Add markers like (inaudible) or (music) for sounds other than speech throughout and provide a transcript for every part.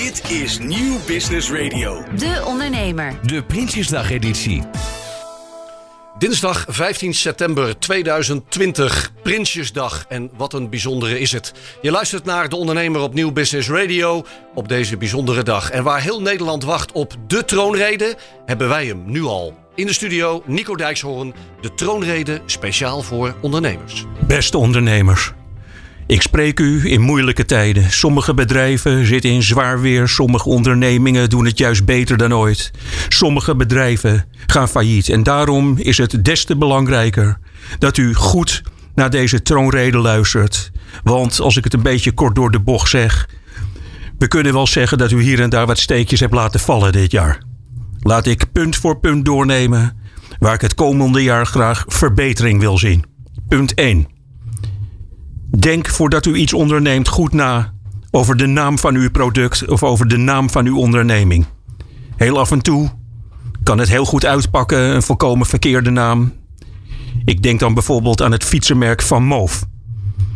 Dit is Nieuw Business Radio. De Ondernemer. De Prinsjesdag-editie. Dinsdag 15 september 2020, Prinsjesdag. En wat een bijzondere is het. Je luistert naar De Ondernemer op Nieuw Business Radio op deze bijzondere dag. En waar heel Nederland wacht op de troonrede, hebben wij hem nu al. In de studio Nico Dijkshoorn, de troonrede speciaal voor ondernemers. Beste ondernemers. Ik spreek u in moeilijke tijden. Sommige bedrijven zitten in zwaar weer. Sommige ondernemingen doen het juist beter dan ooit. Sommige bedrijven gaan failliet. En daarom is het des te belangrijker dat u goed naar deze troonrede luistert. Want als ik het een beetje kort door de bocht zeg. We kunnen wel zeggen dat u hier en daar wat steekjes hebt laten vallen dit jaar. Laat ik punt voor punt doornemen waar ik het komende jaar graag verbetering wil zien. Punt 1. Denk voordat u iets onderneemt goed na over de naam van uw product of over de naam van uw onderneming. Heel af en toe kan het heel goed uitpakken, een volkomen verkeerde naam. Ik denk dan bijvoorbeeld aan het fietsenmerk van Moof.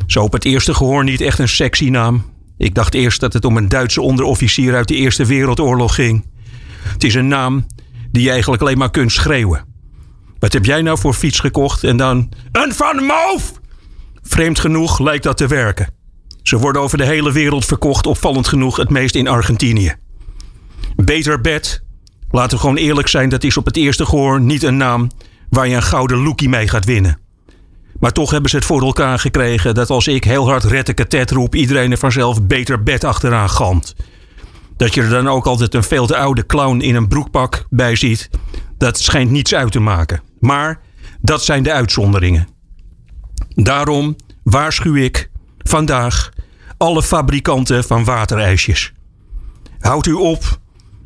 Zo op het eerste gehoor niet echt een sexy naam. Ik dacht eerst dat het om een Duitse onderofficier uit de Eerste Wereldoorlog ging. Het is een naam die je eigenlijk alleen maar kunt schreeuwen. Wat heb jij nou voor fiets gekocht? En dan. Een Van Moof! Vreemd genoeg lijkt dat te werken. Ze worden over de hele wereld verkocht, opvallend genoeg het meest in Argentinië. Beter bed. Laten we gewoon eerlijk zijn, dat is op het eerste gehoor niet een naam waar je een gouden lookie mee gaat winnen. Maar toch hebben ze het voor elkaar gekregen dat als ik heel hard rettekatet roep, iedereen er vanzelf beter bed achteraan gant. Dat je er dan ook altijd een veel te oude clown in een broekpak bij ziet, dat schijnt niets uit te maken. Maar dat zijn de uitzonderingen. Daarom waarschuw ik vandaag alle fabrikanten van waterijsjes. Houd u op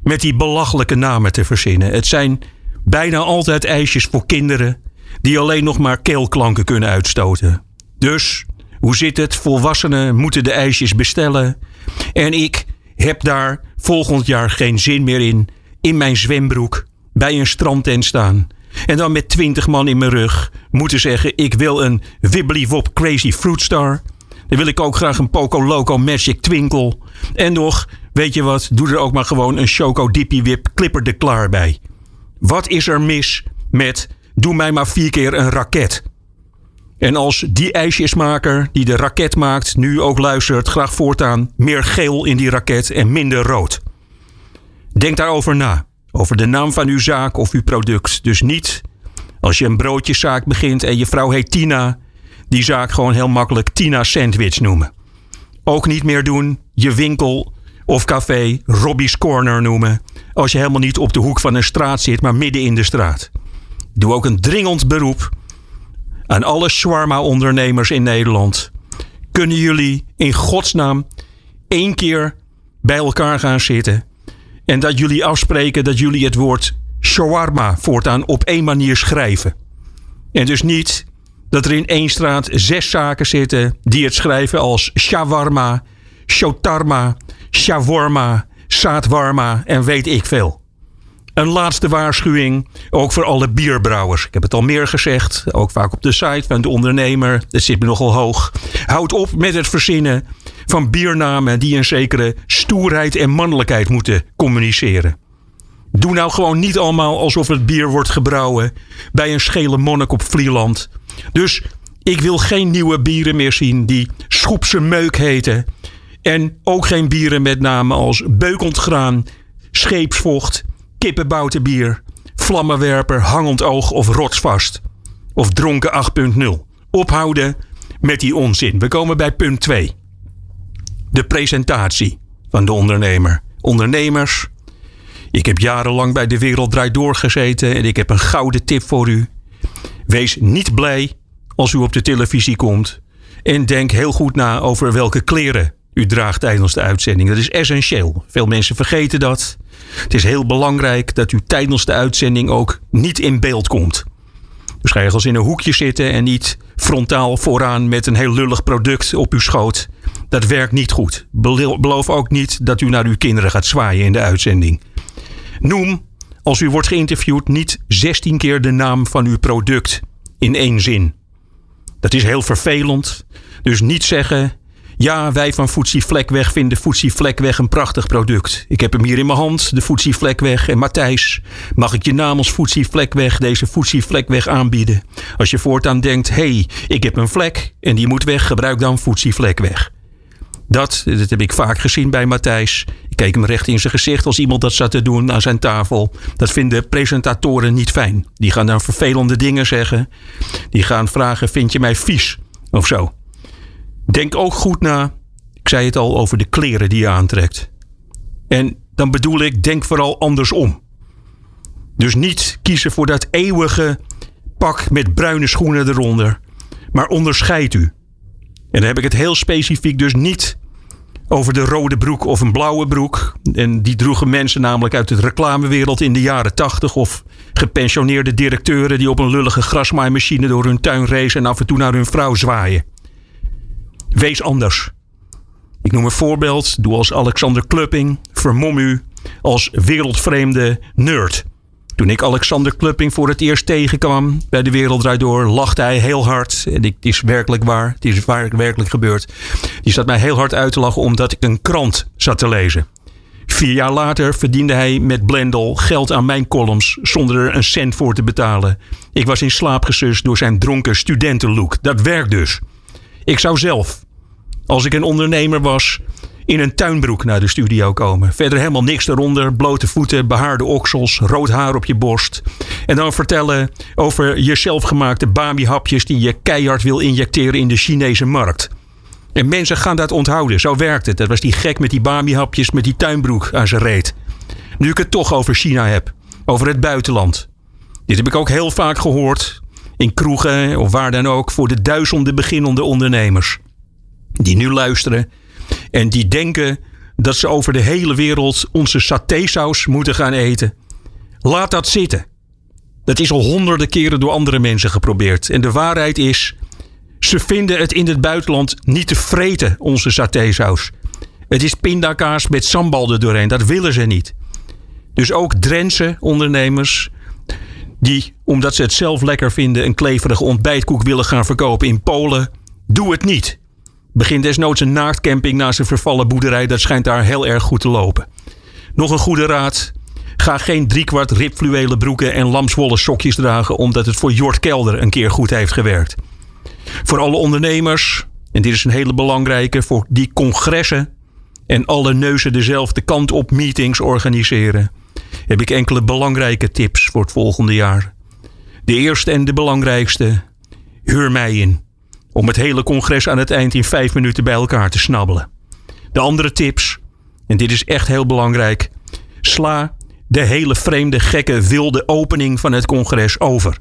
met die belachelijke namen te verzinnen. Het zijn bijna altijd ijsjes voor kinderen die alleen nog maar keelklanken kunnen uitstoten. Dus, hoe zit het? Volwassenen moeten de ijsjes bestellen. En ik heb daar volgend jaar geen zin meer in. In mijn zwembroek bij een strandtent staan. En dan met twintig man in mijn rug moeten zeggen: ik wil een Wibbly Wop Crazy Fruit Star. Dan wil ik ook graag een Poco Loco Magic Twinkle. En nog, weet je wat, doe er ook maar gewoon een Choco Dippy Whip Clipper de Klaar bij. Wat is er mis met doe mij maar vier keer een raket? En als die ijsjesmaker die de raket maakt nu ook luistert, graag voortaan meer geel in die raket en minder rood. Denk daarover na. Over de naam van uw zaak of uw product. Dus niet als je een broodjeszaak begint en je vrouw heet Tina, die zaak gewoon heel makkelijk Tina Sandwich noemen. Ook niet meer doen je winkel of café Robbie's Corner noemen. Als je helemaal niet op de hoek van een straat zit, maar midden in de straat. Doe ook een dringend beroep aan alle shawarma-ondernemers in Nederland. Kunnen jullie in godsnaam één keer bij elkaar gaan zitten en dat jullie afspreken dat jullie het woord shawarma voortaan op één manier schrijven. En dus niet dat er in één straat zes zaken zitten die het schrijven als shawarma, shotarma, shawarma, saatwarma en weet ik veel. Een laatste waarschuwing, ook voor alle bierbrouwers. Ik heb het al meer gezegd, ook vaak op de site van de ondernemer. Dat zit me nogal hoog. Houd op met het verzinnen van biernamen die een zekere stoerheid en mannelijkheid moeten communiceren. Doe nou gewoon niet allemaal alsof het bier wordt gebrouwen bij een schele monnik op Vlieland. Dus ik wil geen nieuwe bieren meer zien die Schoepse Meuk heten. En ook geen bieren met namen als Beukontgraan, Scheepsvocht, Kippenboutenbier, Vlammenwerper, Hangend Oog of Rotsvast. Of Dronken 8.0. Ophouden met die onzin. We komen bij punt 2 de presentatie van de ondernemer. Ondernemers, ik heb jarenlang bij de Wereld Draait Door gezeten en ik heb een gouden tip voor u. Wees niet blij als u op de televisie komt en denk heel goed na over welke kleren u draagt tijdens de uitzending. Dat is essentieel. Veel mensen vergeten dat. Het is heel belangrijk dat u tijdens de uitzending ook niet in beeld komt. Dus ga als in een hoekje zitten en niet frontaal vooraan met een heel lullig product op uw schoot. Dat werkt niet goed. Beloof ook niet dat u naar uw kinderen gaat zwaaien in de uitzending. Noem, als u wordt geïnterviewd, niet 16 keer de naam van uw product in één zin. Dat is heel vervelend. Dus niet zeggen: Ja, wij van Foetsie Vlekweg vinden Foetsie Vlekweg een prachtig product. Ik heb hem hier in mijn hand, de Foetsie Vlekweg. En Matthijs, mag ik je namens Foetsie Vlekweg deze Foetsie Vlekweg aanbieden? Als je voortaan denkt, hé, hey, ik heb een vlek en die moet weg, gebruik dan Foetsie Vlekweg. Dat, dat heb ik vaak gezien bij Matthijs. Ik keek hem recht in zijn gezicht als iemand dat zat te doen aan zijn tafel. Dat vinden presentatoren niet fijn. Die gaan dan vervelende dingen zeggen. Die gaan vragen: Vind je mij vies? Of zo. Denk ook goed na. Ik zei het al over de kleren die je aantrekt. En dan bedoel ik: denk vooral andersom. Dus niet kiezen voor dat eeuwige pak met bruine schoenen eronder. Maar onderscheid u. En dan heb ik het heel specifiek dus niet over de rode broek of een blauwe broek. En die droegen mensen namelijk uit de reclamewereld in de jaren tachtig. Of gepensioneerde directeuren die op een lullige grasmaaimachine door hun tuin racen en af en toe naar hun vrouw zwaaien. Wees anders. Ik noem een voorbeeld. Doe als Alexander Klupping. Vermom u als wereldvreemde nerd. Toen ik Alexander Klupping voor het eerst tegenkwam bij de Wereld Draait Door, lachte hij heel hard. En het is werkelijk waar. Het is waar, werkelijk gebeurd. Die zat mij heel hard uit te lachen omdat ik een krant zat te lezen. Vier jaar later verdiende hij met Blendel geld aan mijn columns zonder er een cent voor te betalen. Ik was in slaap gesust door zijn dronken studentenlook. Dat werkt dus. Ik zou zelf, als ik een ondernemer was, in een tuinbroek naar de studio komen. Verder helemaal niks eronder. Blote voeten, behaarde oksels, rood haar op je borst. En dan vertellen over je zelfgemaakte Bami-hapjes die je keihard wil injecteren in de Chinese markt. En mensen gaan dat onthouden. Zo werkt het. Dat was die gek met die Bami-hapjes met die tuinbroek aan zijn reet. Nu ik het toch over China heb. Over het buitenland. Dit heb ik ook heel vaak gehoord. In kroegen of waar dan ook. Voor de duizenden beginnende ondernemers. Die nu luisteren en die denken dat ze over de hele wereld onze satésaus moeten gaan eten. Laat dat zitten. Dat is al honderden keren door andere mensen geprobeerd. En de waarheid is, ze vinden het in het buitenland niet te vreten, onze satésaus. Het is pindakaas met sambal er doorheen. Dat willen ze niet. Dus ook Drentse ondernemers die, omdat ze het zelf lekker vinden, een kleverige ontbijtkoek willen gaan verkopen in Polen, doe het niet. Begin desnoods een naaktcamping naast een vervallen boerderij. Dat schijnt daar heel erg goed te lopen. Nog een goede raad. Ga geen driekwart ripfluwelen broeken en lamswolle sokjes dragen. Omdat het voor Jort Kelder een keer goed heeft gewerkt. Voor alle ondernemers. En dit is een hele belangrijke. Voor die congressen. En alle neuzen dezelfde kant op meetings organiseren. Heb ik enkele belangrijke tips voor het volgende jaar. De eerste en de belangrijkste. Huur mij in om het hele congres aan het eind in vijf minuten bij elkaar te snabbelen. De andere tips, en dit is echt heel belangrijk, sla de hele vreemde, gekke, wilde opening van het congres over.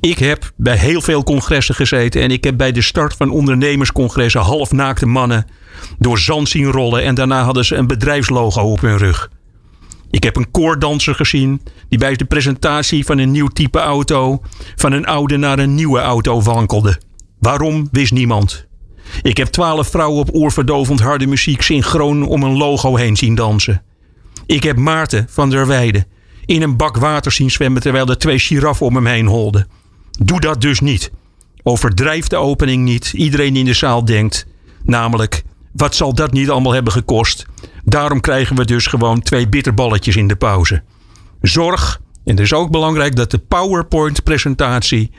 Ik heb bij heel veel congressen gezeten en ik heb bij de start van ondernemerscongressen halfnaakte mannen door zand zien rollen en daarna hadden ze een bedrijfslogo op hun rug. Ik heb een koordanser gezien die bij de presentatie van een nieuw type auto van een oude naar een nieuwe auto wankelde. Waarom wist niemand. Ik heb twaalf vrouwen op oorverdovend harde muziek synchroon om een logo heen zien dansen. Ik heb Maarten van der Weijden in een bak water zien zwemmen terwijl er twee giraffen om hem heen holden. Doe dat dus niet. Overdrijf de opening niet. Iedereen in de zaal denkt, namelijk, wat zal dat niet allemaal hebben gekost? Daarom krijgen we dus gewoon twee bitterballetjes in de pauze. Zorg, en het is ook belangrijk dat de PowerPoint-presentatie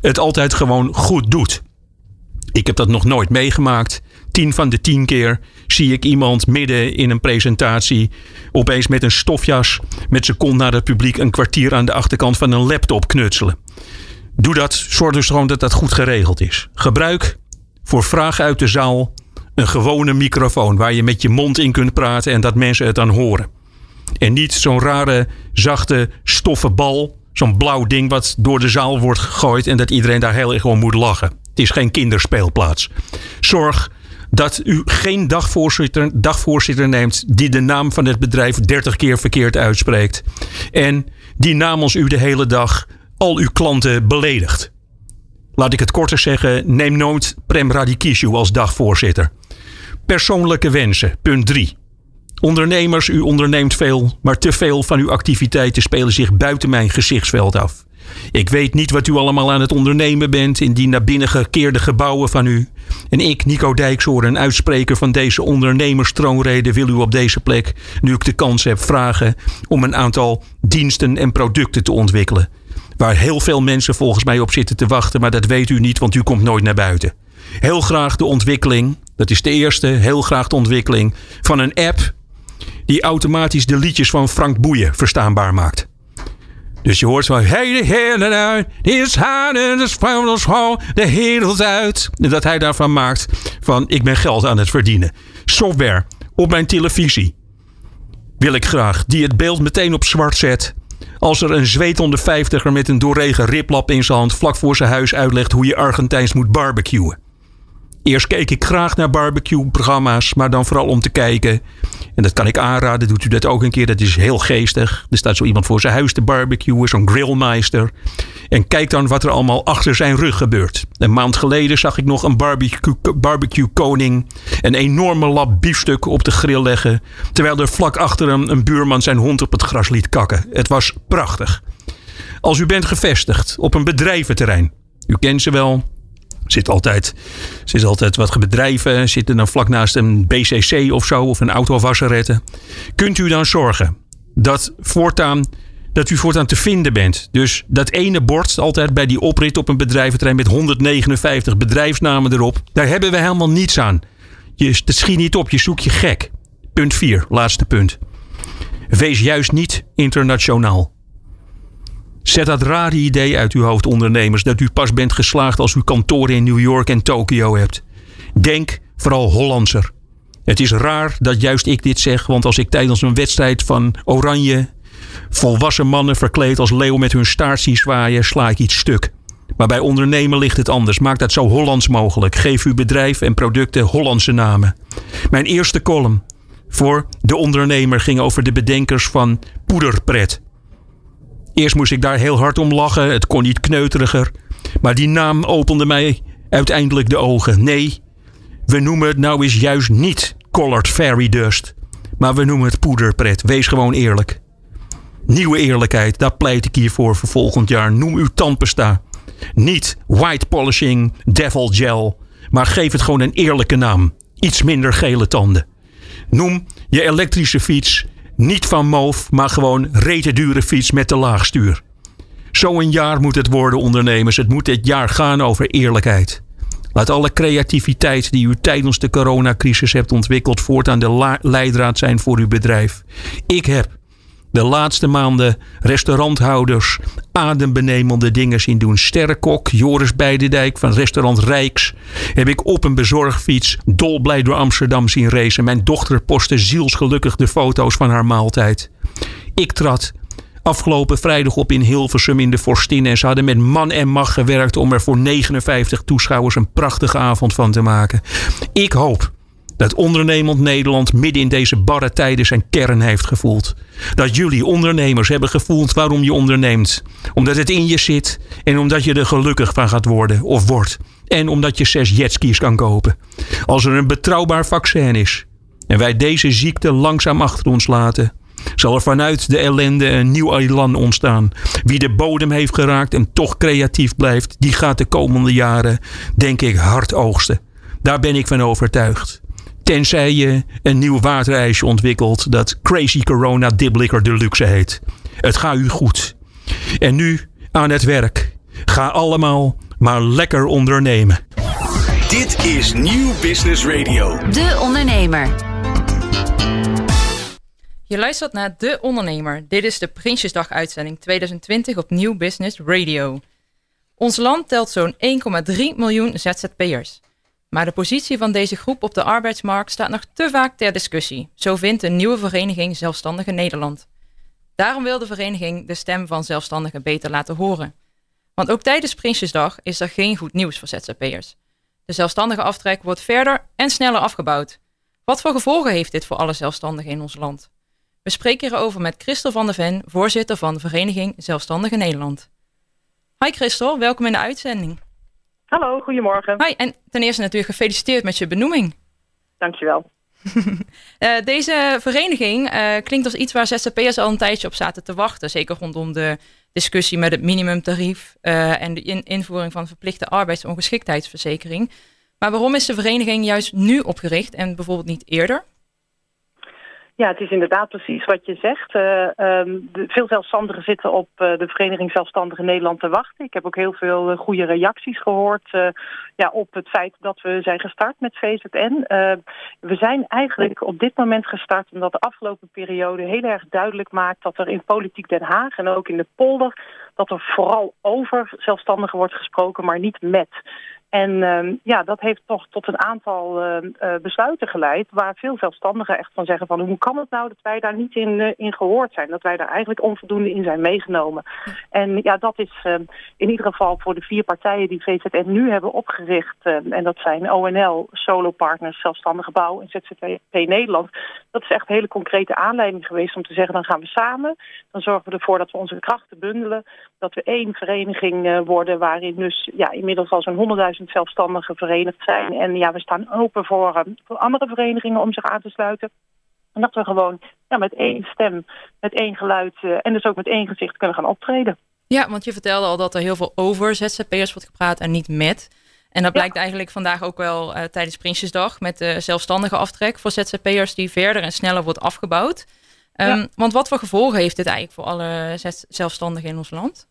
het altijd gewoon goed doet. Ik heb dat nog nooit meegemaakt. Tien van de tien keer zie ik iemand midden in een presentatie opeens met een stofjas met zijn kont naar het publiek een kwartier aan de achterkant van een laptop knutselen. Doe dat, zorg dus gewoon dat dat goed geregeld is. Gebruik voor vragen uit de zaal een gewone microfoon waar je met je mond in kunt praten en dat mensen het dan horen. En niet zo'n rare, zachte, stoffen bal, zo'n blauw ding wat door de zaal wordt gegooid en dat iedereen daar heel erg om moet lachen. Is geen kinderspeelplaats. Zorg dat u geen dagvoorzitter, dagvoorzitter neemt die de naam van het bedrijf 30 keer verkeerd uitspreekt. En die namens u de hele dag al uw klanten beledigt. Laat ik het korter zeggen, neem nooit Prem Radikishu als dagvoorzitter. Persoonlijke wensen, punt 3. Ondernemers, u onderneemt veel, maar te veel van uw activiteiten spelen zich buiten mijn gezichtsveld af. Ik weet niet wat u allemaal aan het ondernemen bent in die naar binnen gekeerde gebouwen van u. En ik, Nico Dijkshoorn, een uitspreker van deze ondernemerstroonrede, wil u op deze plek, nu ik de kans heb, vragen om een aantal diensten en producten te ontwikkelen. Waar heel veel mensen volgens mij op zitten te wachten, maar dat weet u niet, want u komt nooit naar buiten. Heel graag de ontwikkeling, dat is de eerste, heel graag de ontwikkeling van een app die automatisch de liedjes van Frank Boeien verstaanbaar maakt. Dus je hoort van, hey de hele uit, is haar en de school, de hele uit. En dat hij daarvan maakt van, ik ben geld aan het verdienen. Software op mijn televisie wil ik graag, die het beeld meteen op zwart zet. Als er een zweetende vijftiger met een doorregen riplap in zijn hand vlak voor zijn huis uitlegt hoe je Argentijns moet barbecuen. Eerst keek ik graag naar barbecue-programma's, maar dan vooral om te kijken. En dat kan ik aanraden, doet u dat ook een keer. Dat is heel geestig. Er staat zo iemand voor zijn huis te barbecuen, zo'n grillmeister. En kijk dan wat er allemaal achter zijn rug gebeurt. Een maand geleden zag ik nog een barbecue-koning een enorme lap biefstuk op de grill leggen. Terwijl er vlak achter hem een buurman zijn hond op het gras liet kakken. Het was prachtig. Als u bent gevestigd op een bedrijventerrein, u kent ze wel, Zit altijd, zit altijd wat bedrijven, zitten dan vlak naast een BCC of zo, of een autowasserette. Kunt u dan zorgen dat, voortaan, dat u voortaan te vinden bent? Dus dat ene bord altijd bij die oprit op een bedrijventerrein met 159 bedrijfsnamen erop, daar hebben we helemaal niets aan. Je, schiet niet op, je zoekt je gek. Punt 4, laatste punt. Wees juist niet internationaal. Zet dat rare idee uit uw hoofd, ondernemers, dat u pas bent geslaagd als u kantoren in New York en Tokio hebt. Denk vooral Hollandser. Het is raar dat juist ik dit zeg, want als ik tijdens een wedstrijd van Oranje volwassen mannen verkleed als leeuw met hun staart zie zwaaien, sla ik iets stuk. Maar bij ondernemen ligt het anders. Maak dat zo Hollands mogelijk. Geef uw bedrijf en producten Hollandse namen. Mijn eerste column voor De Ondernemer ging over de bedenkers van Poederpret. Eerst moest ik daar heel hard om lachen. Het kon niet kneuteriger. Maar die naam opende mij uiteindelijk de ogen. Nee, we noemen het nou eens juist niet Colored Fairy Dust. Maar we noemen het poederpret. Wees gewoon eerlijk. Nieuwe eerlijkheid, daar pleit ik hiervoor voor volgend jaar. Noem uw tandpasta. Niet white polishing, devil gel. Maar geef het gewoon een eerlijke naam. Iets minder gele tanden. Noem je elektrische fiets niet van moof, maar gewoon rete dure fiets met te laag stuur. Zo'n jaar moet het worden, ondernemers. Het moet dit jaar gaan over eerlijkheid. Laat alle creativiteit die u tijdens de coronacrisis hebt ontwikkeld voortaan de leidraad zijn voor uw bedrijf. Ik heb de laatste maanden restauranthouders adembenemende dingen zien doen. Sterrenkok, Joris Beidendijk van restaurant Rijks heb ik op een bezorgfiets dolblij door Amsterdam zien racen. Mijn dochter postte zielsgelukkig de foto's van haar maaltijd. Ik trad afgelopen vrijdag op in Hilversum in de Forstin. En ze hadden met man en macht gewerkt om er voor 59 toeschouwers een prachtige avond van te maken. Ik hoop dat ondernemend Nederland midden in deze barre tijden zijn kern heeft gevoeld. Dat jullie ondernemers hebben gevoeld waarom je onderneemt. Omdat het in je zit en omdat je er gelukkig van gaat worden of wordt. En omdat je zes jetskis kan kopen. Als er een betrouwbaar vaccin is en wij deze ziekte langzaam achter ons laten, zal er vanuit de ellende een nieuw elan ontstaan. Wie de bodem heeft geraakt en toch creatief blijft, die gaat de komende jaren, denk ik, hard oogsten. Daar ben ik van overtuigd. Tenzij je een nieuw waterijsje ontwikkelt dat Crazy Corona Diblicker Deluxe heet. Het gaat u goed. En nu aan het werk. Ga allemaal maar lekker ondernemen. Dit is Nieuw Business Radio. De Ondernemer. Je luistert naar De Ondernemer. Dit is de Prinsjesdag uitzending 2020 op Nieuw Business Radio. Ons land telt zo'n 1,3 miljoen ZZP'ers. Maar de positie van deze groep op de arbeidsmarkt staat nog te vaak ter discussie. Zo vindt de nieuwe vereniging Zelfstandige Nederland. Daarom wil de vereniging de stem van zelfstandigen beter laten horen. Want ook tijdens Prinsjesdag is er geen goed nieuws voor ZZP'ers. De zelfstandige aftrek wordt verder en sneller afgebouwd. Wat voor gevolgen heeft dit voor alle zelfstandigen in ons land? We spreken hierover met Christel van der Ven, voorzitter van de vereniging Zelfstandige Nederland. Hi Christel, welkom in de uitzending. Hallo, goedemorgen. Hoi, en ten eerste natuurlijk gefeliciteerd met je benoeming. Dankjewel. uh, (laughs) deze vereniging uh, klinkt als iets waar ZZP'ers al een tijdje op zaten te wachten. Zeker rondom de discussie met het minimumtarief en de invoering van verplichte arbeidsongeschiktheidsverzekering. Maar waarom is de vereniging juist nu opgericht en bijvoorbeeld niet eerder? Ja, het is inderdaad precies wat je zegt. Um, de, veel zelfstandigen zitten op uh, de Vereniging Zelfstandigen Nederland te wachten. Ik heb ook heel veel uh, goede reacties gehoord ja, op het feit dat we zijn gestart met VZN. we zijn eigenlijk op dit moment gestart omdat de afgelopen periode heel erg duidelijk maakt dat er in politiek Den Haag en ook in de polder dat er vooral over zelfstandigen wordt gesproken, maar niet met. En uh, ja, dat heeft toch tot een aantal uh, uh, besluiten geleid... waar veel zelfstandigen echt van zeggen van... hoe kan het nou dat wij daar niet in, uh, in gehoord zijn? Dat wij daar eigenlijk onvoldoende in zijn meegenomen. En ja, dat is ehm, in ieder geval voor de vier partijen die VZN nu hebben opgericht... Ehm, en dat zijn ONL, Solo Partners, Zelfstandige Bouw en ZZP Nederland... dat is echt een hele concrete aanleiding geweest om te zeggen... dan gaan we samen, dan zorgen we ervoor dat we onze krachten bundelen... dat we één vereniging eh, worden waarin dus ja, inmiddels al zo'n 100.000 zelfstandigen verenigd zijn. En ja, we staan open voor, uh, voor andere verenigingen om zich aan te sluiten. En dat we gewoon ja, met één stem, met één geluid uh, en dus ook met één gezicht kunnen gaan optreden. Ja, want je vertelde al dat er heel veel over ZZP'ers wordt gepraat en niet met. En dat blijkt ja. eigenlijk vandaag ook wel uh, tijdens Prinsjesdag met de zelfstandige aftrek voor ZZP'ers die verder en sneller wordt afgebouwd. Ja. Want wat voor gevolgen heeft dit eigenlijk voor alle zelfstandigen in ons land?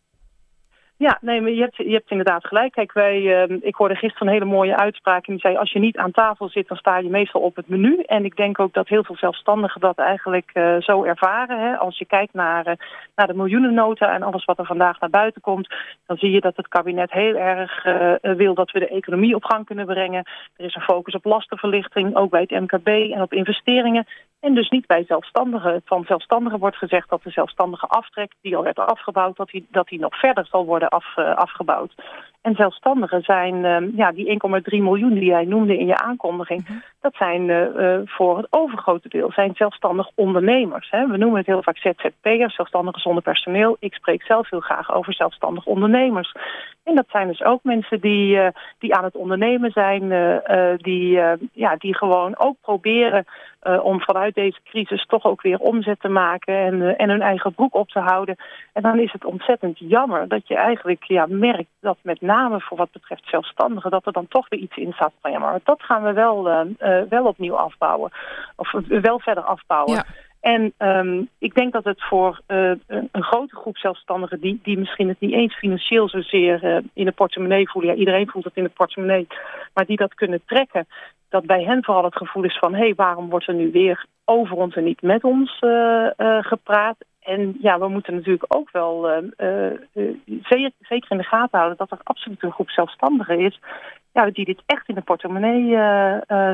Ja, nee, maar je hebt, je hebt inderdaad gelijk. Kijk, wij, uh, ik hoorde gisteren een hele mooie uitspraak en die zei... als je niet aan tafel zit, dan sta je meestal op het menu. En ik denk ook dat heel veel zelfstandigen dat eigenlijk uh, zo ervaren. Hè. Als je kijkt naar, uh, naar de miljoenennota en alles wat er vandaag naar buiten komt... dan zie je dat het kabinet heel erg wil dat we de economie op gang kunnen brengen. Er is een focus op lastenverlichting, ook bij het MKB en op investeringen. En dus niet bij zelfstandigen. Van zelfstandigen wordt gezegd dat de zelfstandige aftrek... die al werd afgebouwd, dat die, dat die nog verder zal worden af, uh, afgebouwd. En zelfstandigen zijn, uh, ja, die 1,3 miljoen die jij noemde in je aankondiging, -hmm. dat zijn uh, voor het overgrote deel zijn zelfstandig ondernemers. Hè. We noemen het heel vaak ZZP'ers, zelfstandigen zonder personeel. Ik spreek zelf heel graag over zelfstandig ondernemers. En dat zijn dus ook mensen die, die aan het ondernemen zijn, die, ja, die gewoon ook proberen uh, om vanuit deze crisis toch ook weer omzet te maken en, uh, en hun eigen broek op te houden. En dan is het ontzettend jammer dat je eigenlijk ja, merkt dat met name voor wat betreft zelfstandigen, dat er dan toch weer iets in staat van ja, maar dat gaan we wel, uh, wel opnieuw afbouwen. Of wel verder afbouwen. Ja. En um, ik denk dat het voor uh, een, grote groep zelfstandigen... die, die misschien het niet eens financieel zozeer uh, in de portemonnee voelen... ja, iedereen voelt het in de portemonnee... maar die dat kunnen trekken... dat bij hen vooral het gevoel is van... hé, hey, waarom wordt er nu weer over ons en niet met ons uh, gepraat? En ja, we moeten natuurlijk ook wel zeker in de gaten houden... dat er absoluut een groep zelfstandigen is... Ja, die dit echt in de portemonnee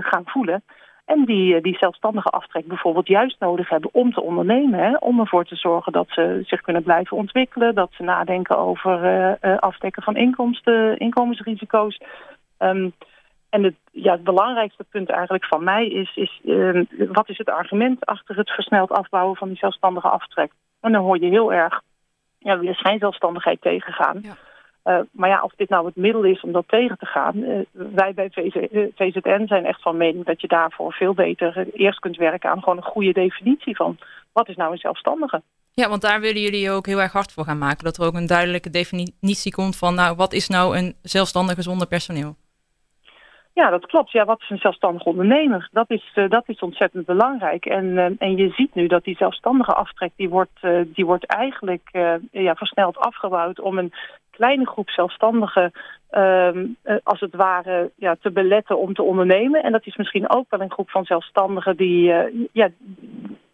gaan voelen... En die, die zelfstandige aftrek bijvoorbeeld juist nodig hebben om te ondernemen. Hè? Om ervoor te zorgen dat ze zich kunnen blijven ontwikkelen. Dat ze nadenken over uh, afdekken van inkomsten, inkomensrisico's. Um, en het, ja, het belangrijkste punt eigenlijk van mij is, is uh, wat is het argument achter het versneld afbouwen van die zelfstandige aftrek? En dan hoor je heel erg, ja, willen schijnzelfstandigheid tegengaan. Ja. Uh, maar ja, of dit nou het middel is om dat tegen te gaan. Uh, wij bij VZ, VZN zijn echt van mening dat je daarvoor veel beter eerst kunt werken aan gewoon een goede definitie van wat is nou een zelfstandige. Ja, want daar willen jullie ook heel erg hard voor gaan maken. Dat er ook een duidelijke definitie komt van nou, wat is nou een zelfstandige zonder personeel? Ja, dat klopt. Ja, wat is een zelfstandig ondernemer? Dat is, uh, dat is ontzettend belangrijk. En, uh, en je ziet nu dat die zelfstandige aftrek... die wordt, uh, die wordt eigenlijk ja, versneld afgebouwd... om een kleine groep zelfstandigen... als het ware ja, te beletten om te ondernemen. En dat is misschien ook wel een groep van zelfstandigen... die, ja,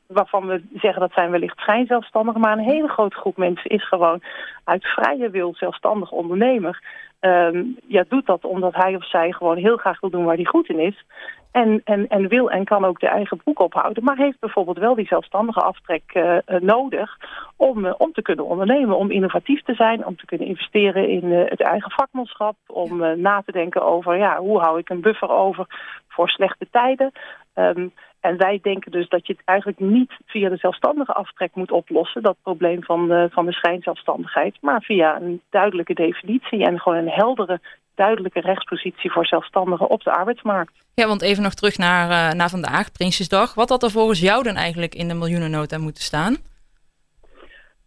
waarvan we zeggen dat zijn wellicht schijnzelfstandigen... maar een hele grote groep mensen is gewoon uit vrije wil zelfstandig ondernemer... Um, ja, doet dat omdat hij of zij gewoon heel graag wil doen waar hij goed in is. En, en, en wil en kan ook de eigen broek ophouden. Maar heeft bijvoorbeeld wel die zelfstandige aftrek uh, nodig om, uh, om te kunnen ondernemen. Om innovatief te zijn, om te kunnen investeren in uh, het eigen vakmanschap. Om na te denken over ja, hoe hou ik een buffer over voor slechte tijden. Um, en wij denken dus dat je het eigenlijk niet via de zelfstandige aftrek moet oplossen, dat probleem van de, van de schijnzelfstandigheid, maar via een duidelijke definitie en gewoon een heldere, duidelijke rechtspositie voor zelfstandigen op de arbeidsmarkt. Ja, want even nog terug naar, uh, naar vandaag, Prinsjesdag. Wat had er volgens jou dan eigenlijk in de miljoenennota moeten staan?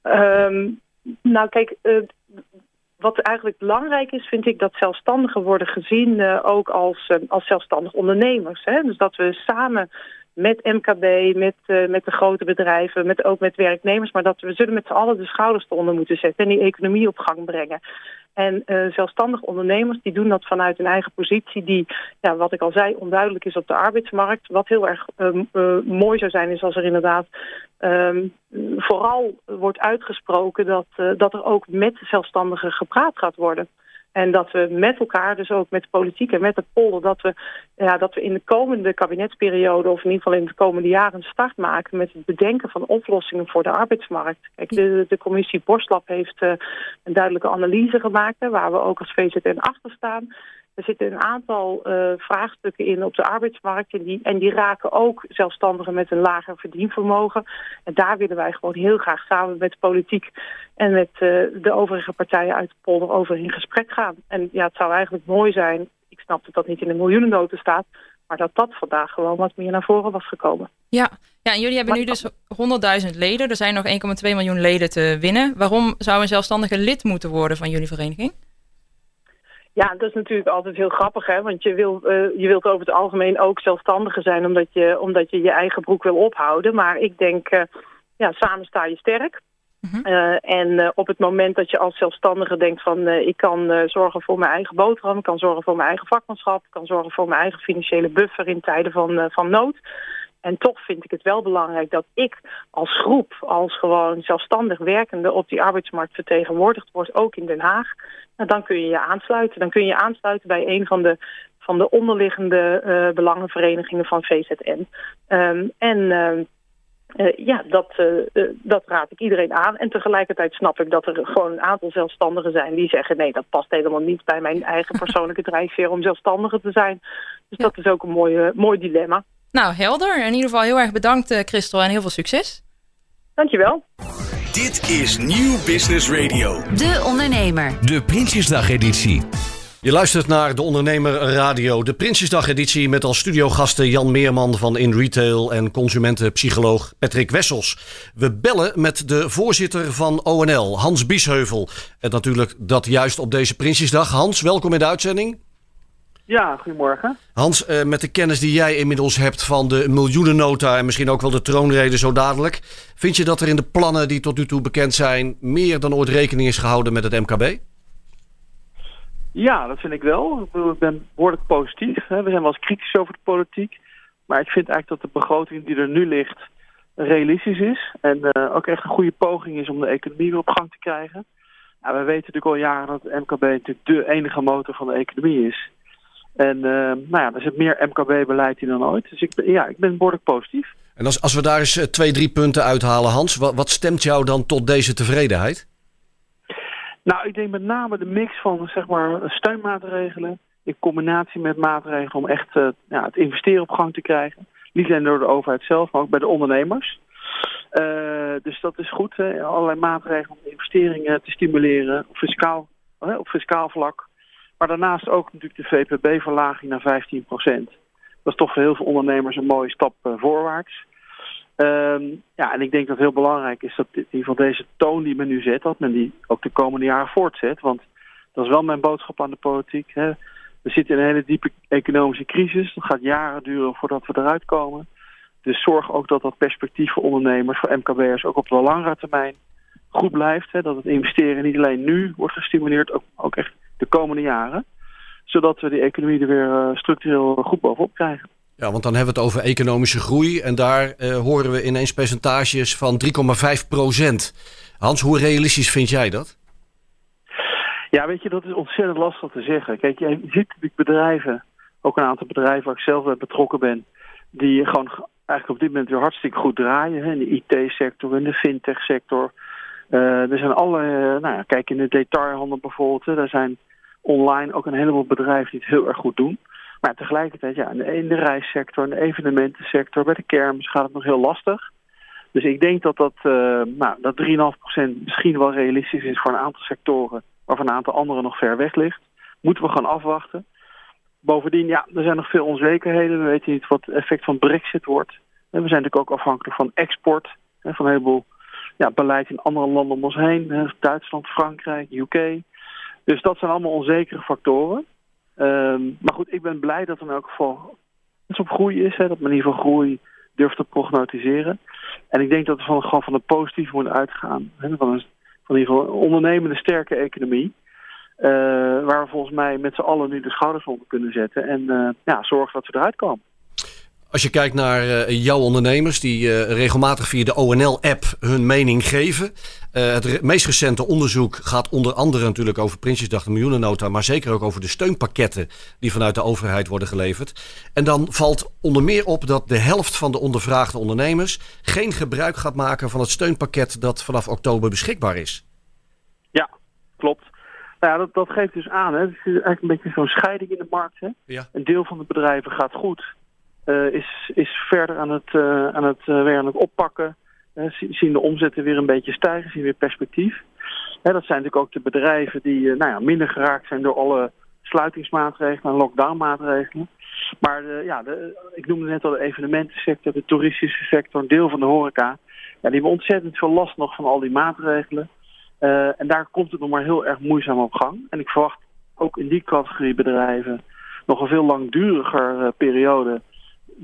Um, Nou, kijk, uh, wat eigenlijk belangrijk is, vind ik dat zelfstandigen worden gezien uh, ook als, uh, als zelfstandig ondernemers. Hè? Dus dat we samen met MKB, met, uh, met de grote bedrijven, met, ook met werknemers, maar dat we zullen met z'n allen de schouders eronder moeten zetten en die economie op gang brengen. En uh, zelfstandig ondernemers die doen dat vanuit een eigen positie die, ja, wat ik al zei, onduidelijk is op de arbeidsmarkt. Wat heel erg uh, uh, mooi zou zijn is als er inderdaad um, vooral wordt uitgesproken dat, dat er ook met zelfstandigen gepraat gaat worden. En dat we met elkaar, dus ook met de politiek en met het polder, dat we, ja, dat we in de komende kabinetsperiode, of in ieder geval in de komende jaren, een start maken met het bedenken van oplossingen voor de arbeidsmarkt. Kijk, de, de commissie Borstlab heeft uh, een duidelijke analyse gemaakt, hè, waar we ook als VZN achter staan. Er zitten een aantal uh, vraagstukken in op de arbeidsmarkt en die, en die raken ook zelfstandigen met een lager verdienvermogen. En daar willen wij gewoon heel graag samen met de politiek en met uh, de overige partijen uit de polder over in gesprek gaan. En ja, het zou eigenlijk mooi zijn, ik snap dat dat niet in de miljoenennoten staat, maar dat dat vandaag gewoon wat meer naar voren was gekomen. Ja, ja en jullie hebben nu dus 100.000 leden. Er zijn nog 1,2 miljoen leden te winnen. Waarom zou een zelfstandige lid moeten worden van jullie vereniging? Ja, dat is natuurlijk altijd heel grappig, hè? want je, wil, uh, je wilt over het algemeen ook zelfstandiger zijn omdat je, omdat je je eigen broek wil ophouden. Maar ik denk, uh, ja, samen sta je sterk. Uh -huh. uh, en op het moment dat je als zelfstandige denkt van ik kan zorgen voor mijn eigen boterham, ik kan zorgen voor mijn eigen vakmanschap, ik kan zorgen voor mijn eigen financiële buffer in tijden van, van nood. En toch vind ik het wel belangrijk dat ik als groep, als gewoon zelfstandig werkende op die arbeidsmarkt vertegenwoordigd word, ook in Den Haag. Nou, dan kun je je aansluiten. Dan kun je aansluiten bij een van de, van de onderliggende uh, belangenverenigingen van VZN. Um, en uh, uh, ja, dat, uh, dat raad ik iedereen aan. En tegelijkertijd snap ik dat er gewoon een aantal zelfstandigen zijn die zeggen... nee, dat past helemaal niet bij mijn eigen persoonlijke drijfveer om zelfstandige te zijn. Dus ja. dat is ook een mooi, mooi dilemma. Nou, helder. In ieder geval heel erg bedankt, Christel, en heel veel succes. Dankjewel. Dit is Nieuw Business Radio. De Ondernemer. De Prinsjesdag-editie. Je luistert naar de Ondernemer Radio, de Prinsjesdag-editie met als studiogasten Jan Meerman van In Retail en consumentenpsycholoog Patrick Wessels. We bellen met de voorzitter van ONL, Hans Biesheuvel. En natuurlijk dat juist op deze Prinsjesdag. Hans, welkom in de uitzending. Ja, goedemorgen. Hans, uh, met de kennis die jij inmiddels hebt van de miljoenennota en misschien ook wel de troonrede zo dadelijk. Vind je dat er in de plannen die tot nu toe bekend zijn meer dan ooit rekening is gehouden met het MKB? Ja, dat vind ik wel. Ik ben behoorlijk positief. We zijn wel eens kritisch over de politiek. Maar ik vind eigenlijk dat de begroting die er nu ligt realistisch is. En uh, ook echt een goede poging is om de economie weer op gang te krijgen. Nou, we weten natuurlijk al jaren dat het MKB natuurlijk de enige motor van de economie is. En uh, nou ja, er zit meer MKB-beleid in dan ooit. Dus ik ben, ja, ik ben behoorlijk positief. En als, als we daar eens twee, drie punten uithalen, Hans, wat, wat stemt jou dan tot deze tevredenheid? Nou, ik denk met name de mix van zeg maar, steunmaatregelen in combinatie met maatregelen om echt uh, ja, het investeren op gang te krijgen. Niet alleen door de overheid zelf, maar ook bij de ondernemers. Uh, dus dat is goed, hè? allerlei maatregelen om investeringen te stimuleren op fiscaal, op fiscaal vlak. Maar daarnaast ook natuurlijk de VPB-verlaging naar 15 procent. Dat is toch voor heel veel ondernemers een mooie stap uh, voorwaarts. Um, ja, en ik denk dat heel belangrijk is dat in ieder geval deze toon die men nu zet, dat men die ook de komende jaren voortzet. Want dat is wel mijn boodschap aan de politiek. Hè. We zitten in een hele diepe economische crisis. Dat gaat jaren duren voordat we eruit komen. Dus zorg ook dat dat perspectief voor ondernemers, voor MKB'ers, ook op de langere termijn goed blijft. Hè. Dat het investeren niet alleen nu wordt gestimuleerd, ook, ook echt de komende jaren. Zodat we die economie er weer uh, structureel goed bovenop krijgen. Ja, want dan hebben we het over economische groei. En daar uh, horen we ineens percentages van 3,5 procent. Hans, hoe realistisch vind jij dat? Ja, weet je, dat is ontzettend lastig te zeggen. Kijk, je ziet natuurlijk bedrijven, ook een aantal bedrijven waar ik zelf bij betrokken ben, die gewoon eigenlijk op dit moment weer hartstikke goed draaien. Hè, in de IT-sector, in de fintech-sector. Uh, er zijn alle, uh, nou ja, kijk in de detailhandel bijvoorbeeld, hè, daar zijn online ook een heleboel bedrijven die het heel erg goed doen. Maar tegelijkertijd, ja, in de reissector, in de evenementensector, bij de kermis gaat het nog heel lastig. Dus ik denk dat dat, uh, nou, dat 3,5% misschien wel realistisch is voor een aantal sectoren, maar voor een aantal anderen nog ver weg ligt. Moeten we gaan afwachten. Bovendien, ja, er zijn nog veel onzekerheden. We weten niet wat het effect van Brexit wordt. We zijn natuurlijk ook afhankelijk van export, van een heleboel ja, beleid in andere landen om ons heen. Duitsland, Frankrijk, UK. Dus dat zijn allemaal onzekere factoren. Ehm, maar goed, ik ben blij dat er in elk geval iets op groei is. Hè, dat men in ieder geval groei durft te prognosticeren. En ik denk dat we van, gewoon van een positief moeten uitgaan. Hè, van, een, van in ieder geval een ondernemende sterke economie. Uh, waar we volgens mij met z'n allen nu de schouders onder kunnen zetten. En uh, ja, zorgen dat we eruit komen. Als je kijkt naar uh, jouw ondernemers die uh, regelmatig via de ONL-app hun mening geven. Uh, het meest recente onderzoek gaat onder andere natuurlijk over Prinsjesdag, de miljoenennota, maar zeker ook over de steunpakketten die vanuit de overheid worden geleverd. En dan valt onder meer op dat de helft van de ondervraagde ondernemers geen gebruik gaat maken van het steunpakket dat vanaf oktober beschikbaar is. Ja, klopt. Nou ja, dat, dat geeft dus aan. Hè. Het is eigenlijk een beetje zo'n scheiding in de markt. Hè. Ja. Een deel van de bedrijven gaat goed. Uh, is, is verder aan het, uh, aan het, uh, weer oppakken. zien de omzetten weer een beetje stijgen, zien weer perspectief. dat zijn natuurlijk ook de bedrijven die nou ja, minder geraakt zijn door alle sluitingsmaatregelen en lockdownmaatregelen. Maar ja, de, ik noemde net al de evenementensector, de toeristische sector, een deel van de horeca. Ja, die hebben ontzettend veel last nog van al die maatregelen. en daar komt het nog maar heel erg moeizaam op gang. En ik verwacht ook in die categorie bedrijven nog een veel langduriger periode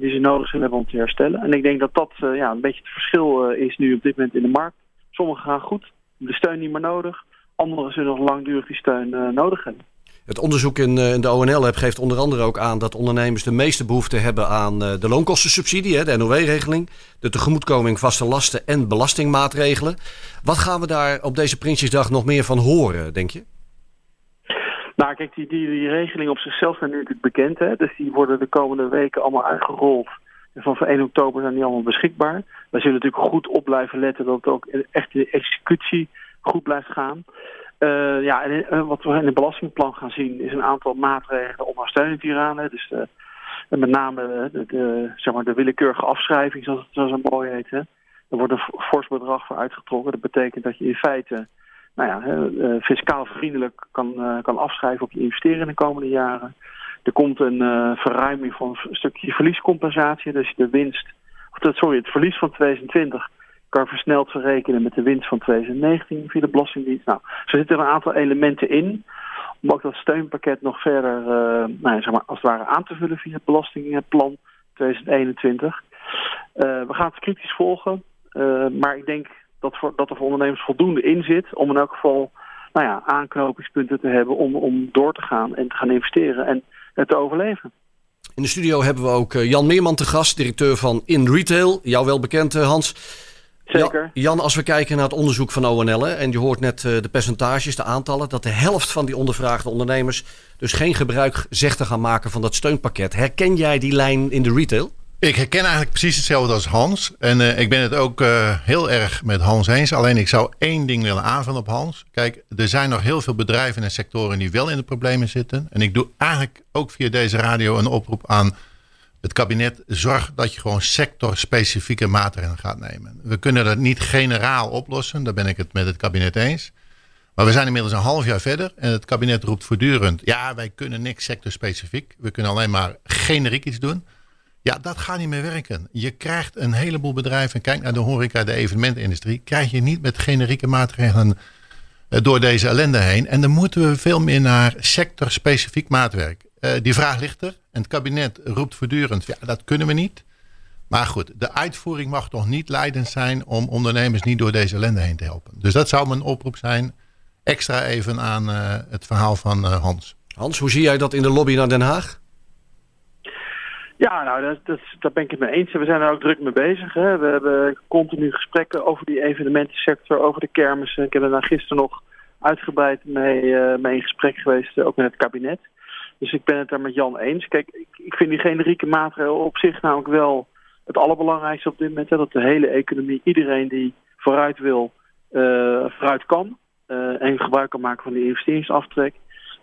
die ze nodig zullen hebben om te herstellen. En ik denk dat dat uh, ja, een beetje het verschil uh, is nu op dit moment in de markt. Sommigen gaan goed, de steun niet meer nodig. Anderen zullen nog langdurig die steun uh, nodig hebben. Het onderzoek in, in de ONL-app geeft onder andere ook aan dat ondernemers de meeste behoefte hebben aan de loonkostensubsidie, hè, de NOW-regeling, de tegemoetkoming vaste lasten en belastingmaatregelen. Wat gaan we daar op deze Prinsjesdag nog meer van horen, denk je? Nou, kijk, die, die, die regelingen op zichzelf zijn nu natuurlijk bekend. Hè? Dus die worden de komende weken allemaal uitgerold. En van 1 oktober zijn die allemaal beschikbaar. Wij zullen natuurlijk goed op blijven letten dat het ook echt de executie goed blijft gaan. Uh, ja, en wat we in het belastingplan gaan zien is een aantal maatregelen ondersteunend hieraan. Hè? Dus uh, met name de, de, zeg maar de willekeurige afschrijving, zoals het zo mooi heet. Hè? Er wordt een fors bedrag voor uitgetrokken. Dat betekent dat je in feite nou ja, uh, fiscaal vriendelijk kan, uh, kan afschrijven op je investeren in de komende jaren. Er komt een verruiming van een stukje verliescompensatie. Dus de winst, of sorry, het verlies van 2020 kan versneld verrekenen met de winst van 2019 via de Belastingdienst. Nou, zo zitten er een aantal elementen in om ook dat steunpakket nog verder nou ja, zeg maar, als het ware aan te vullen via het Belastingplan 2021. we gaan het kritisch volgen, maar ik denk dat, voor, dat er voor ondernemers voldoende in zit om in elk geval nou ja, aanknopingspunten te hebben om, om door te gaan en te gaan investeren en te overleven. In de studio hebben we ook Jan Meerman te gast, directeur van In Retail. Jou wel bekend, Hans. Zeker. Jan, als we kijken naar het onderzoek van ONL, en je hoort net de percentages, de aantallen, dat de helft van die ondervraagde ondernemers dus geen gebruik zegt te gaan maken van dat steunpakket. Herken jij die lijn in de retail? Ik herken eigenlijk precies hetzelfde als Hans. En uh, ik ben het ook uh, heel erg met Hans eens. Alleen ik zou één ding willen aanvullen op Hans. Kijk, er zijn nog heel veel bedrijven en sectoren die wel in de problemen zitten. En ik doe eigenlijk ook via deze radio een oproep aan het kabinet. Zorg dat je gewoon sectorspecifieke maatregelen gaat nemen. We kunnen dat niet generaal oplossen. Daar ben ik het met het kabinet eens. Maar we zijn inmiddels een half jaar verder. En het kabinet roept voortdurend. Ja, wij kunnen niks sectorspecifiek. We kunnen alleen maar generiek iets doen. Ja, dat gaat niet meer werken. Je krijgt een heleboel bedrijven, kijk naar de horeca, de evenementindustrie, krijg je niet met generieke maatregelen eh, door deze ellende heen. En dan moeten we veel meer naar sectorspecifiek maatwerk. Uh, die vraag ligt er. En het kabinet roept voortdurend, ja, dat kunnen we niet. Maar goed, de uitvoering mag toch niet leidend zijn om ondernemers niet door deze ellende heen te helpen. Dus dat zou mijn oproep zijn. Extra even aan uh, het verhaal van Hans. Hans, hoe zie jij dat in de lobby naar Den Haag? Ja, nou, dat, dat, daar ben ik het mee eens. We zijn er ook druk mee bezig. Hè. We hebben continu gesprekken over die evenementensector, over de kermissen. Ik heb er daar gisteren nog uitgebreid mee, uh, mee in gesprek geweest, ook met het kabinet. Dus ik ben het daar met Jan eens. Kijk, ik, ik vind die generieke maatregelen op zich namelijk wel het allerbelangrijkste op dit moment. Hè, dat de hele economie, iedereen die vooruit wil, uh, vooruit kan. En gebruik kan maken van die investeringsaftrek.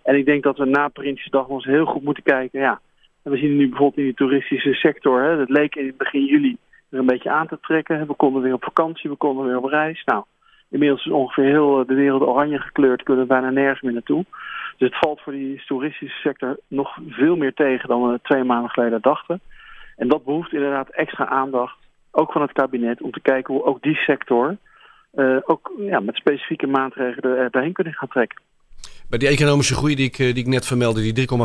En ik denk dat we na Prinsjesdag ons heel goed moeten kijken... Ja, we zien nu bijvoorbeeld in de toeristische sector, hè, dat leek in begin juli er een beetje aan te trekken. We konden weer op vakantie, we konden weer op reis. Nou, inmiddels is ongeveer heel eh, de wereld oranje gekleurd, kunnen we bijna nergens meer naartoe. Dus het valt voor die toeristische sector nog veel meer tegen dan we twee maanden geleden dachten. En dat behoeft inderdaad extra aandacht, ook van het kabinet, om te kijken hoe ook die sector ook ja, met specifieke maatregelen er doorheen kunnen gaan trekken. Bij die economische groei die ik, die ik net vermeldde, die 3,5%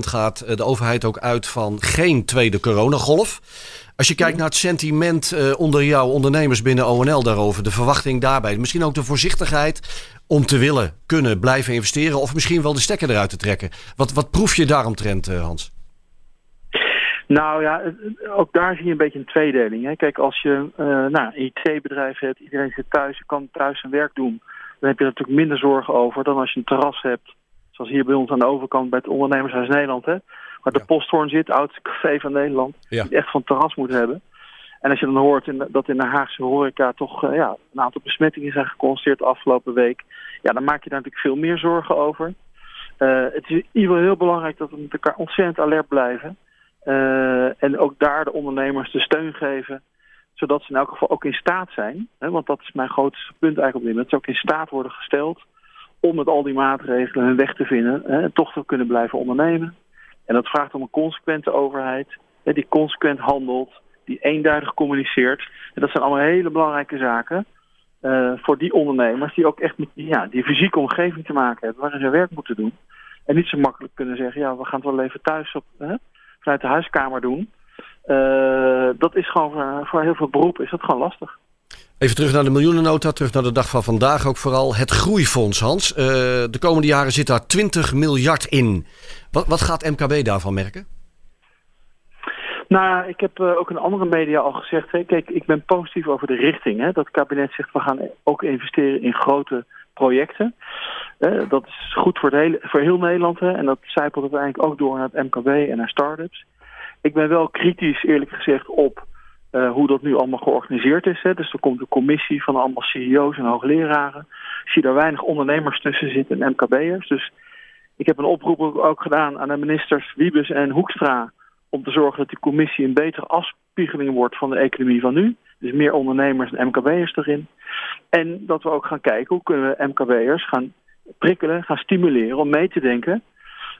gaat de overheid ook uit van geen tweede coronagolf. Als je kijkt naar het sentiment onder jouw ondernemers binnen ONL daarover, de verwachting daarbij, misschien ook de voorzichtigheid om te willen kunnen blijven investeren of misschien wel de stekker eruit te trekken. Wat, wat proef je daaromtrent, Hans? Nou ja, ook daar zie je een beetje een tweedeling. Hè. Kijk, als je uh, nou, een IT-bedrijf hebt, iedereen zit thuis, kan thuis zijn werk doen. Dan heb je er natuurlijk minder zorgen over dan als je een terras hebt. Zoals hier bij ons aan de overkant bij het Ondernemershuis Nederland. Hè, waar de ja. posthoorn zit, oudste café van Nederland. Ja. Die echt van terras moet hebben. En als je dan hoort in, dat in de Haagse horeca toch uh, ja, een aantal besmettingen zijn geconstateerd de afgelopen week. Ja, dan maak je daar natuurlijk veel meer zorgen over. Uh, het is in ieder geval heel belangrijk dat we met elkaar ontzettend alert blijven. Uh, en ook daar de ondernemers de steun geven. Zodat ze in elk geval ook in staat zijn. Hè, want dat is mijn grootste punt eigenlijk op dit moment. Dat ze ook in staat worden gesteld om met al die maatregelen hun weg te vinden. Hè, en toch te kunnen blijven ondernemen. En dat vraagt om een consequente overheid. Hè, die consequent handelt. Die eenduidig communiceert. En dat zijn allemaal hele belangrijke zaken. Uh, voor die ondernemers die ook echt met ja, die fysieke omgeving te maken hebben. Waarin ze werk moeten doen. En niet zo makkelijk kunnen zeggen, ja, we gaan het wel even thuis op... Vanuit de huiskamer doen. Uh, dat is gewoon voor, voor, heel veel beroepen is dat gewoon lastig. Even terug naar de miljoenennota, terug naar de dag van vandaag ook vooral. Het groeifonds, Hans. Uh, de komende jaren zit daar 20 miljard in. Wat, wat gaat MKB daarvan merken? Nou, ik heb uh, ook in andere media al gezegd. Hè, kijk, ik ben positief over de richting. Hè, dat het kabinet zegt we gaan ook investeren in grote projecten. Uh, dat is goed voor, het hele, voor heel Nederland. Hè, en dat zijpelt uiteindelijk ook door naar het MKB en naar start-ups. Ik ben wel kritisch, eerlijk gezegd, op uh, hoe dat nu allemaal georganiseerd is. Hè. Dus er komt een commissie van allemaal CEO's en hoogleraren. Ik zie daar weinig ondernemers tussen zitten en MKB'ers. Dus ik heb een oproep ook gedaan aan de ministers Wiebes en Hoekstra... om te zorgen dat die commissie een betere afspiegeling wordt van de economie van nu. Dus meer ondernemers en MKB'ers erin. En dat we ook gaan kijken hoe kunnen we MKB'ers gaan prikkelen, gaan stimuleren om mee te denken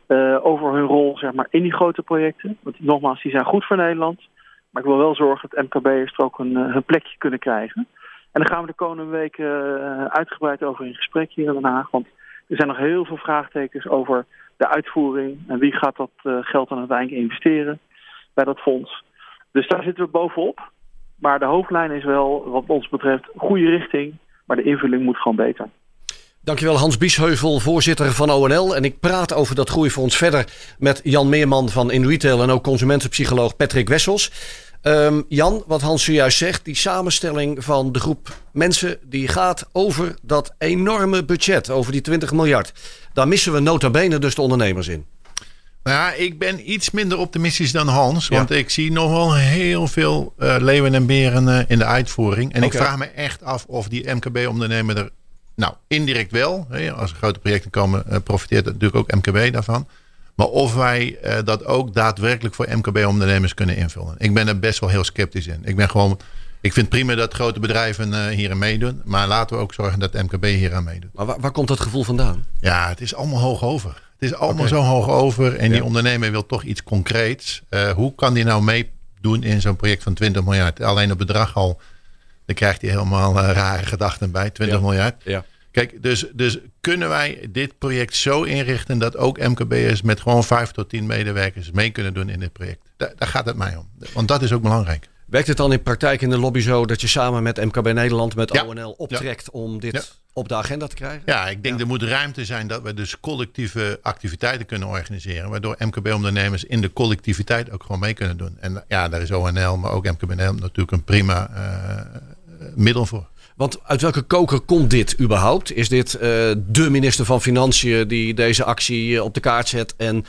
uh, over hun rol zeg maar, in die grote projecten. Want nogmaals, die zijn goed voor Nederland. Maar ik wil wel zorgen dat MKB'ers er ook een, hun plekje kunnen krijgen. En daar gaan we de komende weken uh, uitgebreid over in gesprek hier in Den Haag. Want er zijn nog heel veel vraagtekens over de uitvoering. En wie gaat dat uh, geld dan uiteindelijk investeren bij dat fonds. Dus daar zitten we bovenop. Maar de hoofdlijn is wel, wat ons betreft, goede richting. Maar de invulling moet gewoon beter. Dankjewel Hans Biesheuvel, voorzitter van ONL. En ik praat over dat groeifonds verder met Jan Meerman van In Retail en ook consumentenpsycholoog Patrick Wessels. Um, Jan, wat Hans zojuist zegt, die samenstelling van de groep mensen die gaat over dat enorme budget, over die 20 miljard. Daar missen we nota bene dus de ondernemers in. Nou ja, ik ben iets minder optimistisch dan Hans. Want ja. ik zie nog wel heel veel uh, leeuwen en beren uh, in de uitvoering. En okay. ik vraag me echt af of die MKB-ondernemer er nou, indirect wel. Als er grote projecten komen, uh, profiteert natuurlijk ook MKB daarvan. Maar of wij uh, dat ook daadwerkelijk voor MKB-ondernemers kunnen invullen. Ik ben er best wel heel sceptisch in. Ik ben gewoon. Ik vind prima dat grote bedrijven uh, hierin meedoen. Maar laten we ook zorgen dat MKB hieraan meedoet. Maar waar, waar, komt dat gevoel vandaan? Ja, het is allemaal hoog over. Het is allemaal okay. zo hoog over. En ja. die ondernemer wil toch iets concreets. Uh, hoe kan die nou meedoen in zo'n project van 20 miljard? Alleen het bedrag al dan krijgt hij helemaal uh, rare gedachten bij. 20 ja. miljard. Ja. Kijk, dus, dus kunnen wij dit project zo inrichten dat ook MKB'ers met gewoon 5 tot 10 medewerkers mee kunnen doen in dit project? Daar, daar gaat het mij om. Want dat is ook belangrijk. Werkt het dan in praktijk in de lobby zo dat je samen met MKB Nederland, met ja. ONL optrekt ja. om dit. Op de agenda te krijgen? Ja, ik denk er moet ruimte zijn dat we dus collectieve activiteiten kunnen organiseren. Waardoor MKB-ondernemers in de collectiviteit ook gewoon mee kunnen doen. En ja, daar is ONL, maar ook MKB Nederland natuurlijk een prima uh, middel voor. Want uit welke koker komt dit überhaupt? Is dit uh, de minister van Financiën die deze actie op de kaart zet en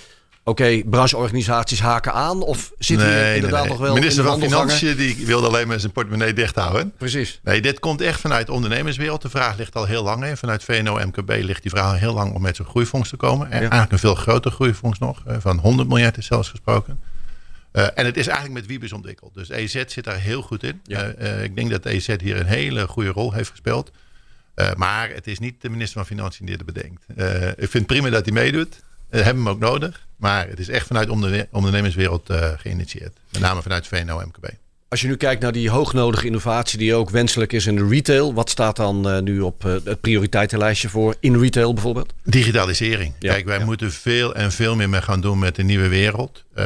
Oké, okay, brancheorganisaties haken aan? Of zit nee, hier inderdaad nee, nee. nog wel Minister van Financiën die wilde alleen maar zijn portemonnee dicht houden. Precies. Nee, dit komt echt vanuit de ondernemerswereld. De vraag ligt al heel lang. in. Vanuit VNO-MKB ligt die vraag al heel lang om met zo'n groeifonds te komen. En ja. eigenlijk een veel groter groeifonds nog. Van 100 miljard is zelfs gesproken. Uh, en het is eigenlijk met Wiebes ontwikkeld. Dus EZ zit daar heel goed in. Ja. Uh, ik denk dat EZ hier een hele goede rol heeft gespeeld. Maar het is niet de minister van Financiën die dit bedenkt. ik vind het prima dat hij meedoet. We hebben hem ook nodig. Maar het is echt vanuit de ondernemerswereld uh, geïnitieerd. Met name vanuit VNO-MKB. Als je nu kijkt naar die hoognodige innovatie die ook wenselijk is in de retail, wat staat dan uh, nu op uh, het prioriteitenlijstje voor in retail bijvoorbeeld? Digitalisering. Ja, Kijk, wij ja. moeten veel en veel meer mee gaan doen met de nieuwe wereld. We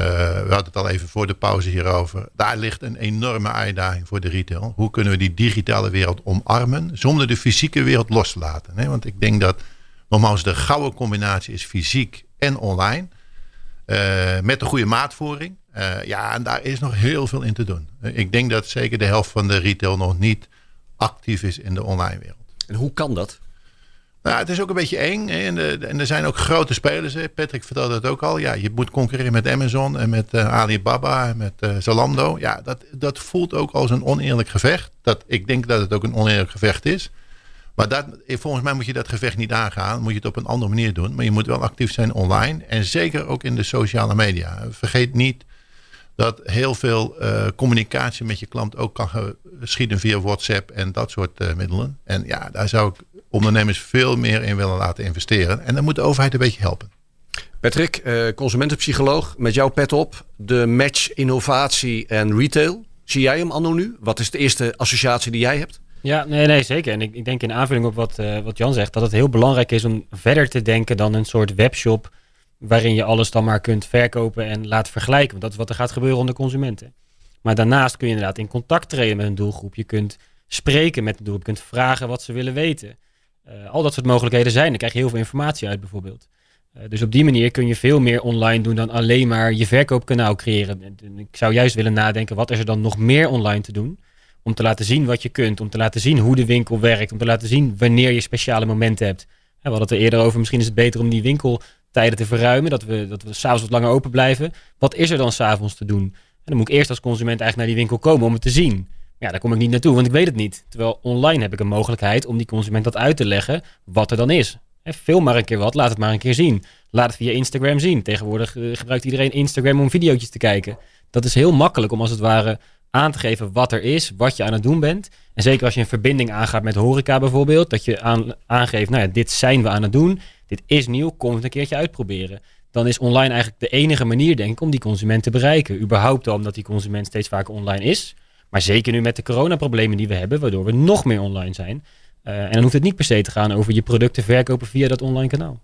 hadden het al even voor de pauze hierover. Daar ligt een enorme uitdaging voor de retail. Hoe kunnen we die digitale wereld omarmen zonder de fysieke wereld los te laten? Hè? Want ik denk dat nogmaals de gouden combinatie is fysiek en online. Met de goede maatvoering. Uh, ja, en daar is nog heel veel in te doen. Ik denk dat zeker de helft van de retail nog niet actief is in de online wereld. En hoe kan dat? Nou, het is ook een beetje eng. En, de, en, er zijn ook grote spelers. Hè. Patrick vertelde het ook al. Ja, je moet concurreren met Amazon en met uh, Alibaba en met uh, Zalando. Ja, dat, dat voelt ook als een oneerlijk gevecht. Dat, ik denk dat het ook een oneerlijk gevecht is. Maar dat, volgens mij moet je dat gevecht niet aangaan. Moet je het op een andere manier doen. Maar je moet wel actief zijn online. En zeker ook in de sociale media. Vergeet niet dat heel veel uh, communicatie met je klant ook kan geschieden via WhatsApp en dat soort uh, middelen. En ja, daar zou ik ondernemers veel meer in willen laten investeren. En dan moet de overheid een beetje helpen. Patrick, consumentenpsycholoog, met jouw pet op. De match innovatie en retail. Zie jij hem anno nu? Wat is de eerste associatie die jij hebt? Ja, nee, nee zeker. En ik, ik denk in aanvulling op wat, wat Jan zegt, dat het heel belangrijk is om verder te denken dan een soort webshop waarin je alles dan maar kunt verkopen en laten vergelijken. Want dat is wat er gaat gebeuren onder consumenten. Maar daarnaast kun je inderdaad in contact treden met een doelgroep. Je kunt spreken met een doelgroep. Je kunt vragen wat ze willen weten. Uh, al dat soort mogelijkheden zijn. Dan krijg je heel veel informatie uit bijvoorbeeld. Uh, dus op die manier kun je veel meer online doen dan alleen maar je verkoopkanaal creëren. Ik zou juist willen nadenken, wat is er dan nog meer online te doen? Om te laten zien wat je kunt. Om te laten zien hoe de winkel werkt. Om te laten zien wanneer je speciale momenten hebt. We hadden het er eerder over, misschien is het beter om die winkel tijden te verruimen. Dat we, dat we s'avonds wat langer open blijven. Wat is er dan s'avonds te doen? En dan moet ik eerst als consument eigenlijk naar die winkel komen om het te zien. Ja, daar kom ik niet naartoe, want ik weet het niet. Terwijl online heb ik een mogelijkheid om die consument dat uit te leggen wat er dan is. Film maar een keer wat, laat het maar een keer zien. Laat het via Instagram zien. Tegenwoordig uh, gebruikt iedereen Instagram om video's te kijken. Dat is heel makkelijk om als het ware aan te geven wat er is, wat je aan het doen bent. En zeker als je een verbinding aangaat met horeca bijvoorbeeld, dat je aan, aangeeft, nou ja, dit zijn we aan het doen dit is nieuw, kom het een keertje uitproberen. Dan is online eigenlijk de enige manier, denk ik, om die consument te bereiken. Überhaupt al omdat die consument steeds vaker online is. Maar zeker nu met de coronaproblemen die we hebben, waardoor we nog meer online zijn. Uh, en dan hoeft het niet per se te gaan over je producten verkopen via dat online kanaal.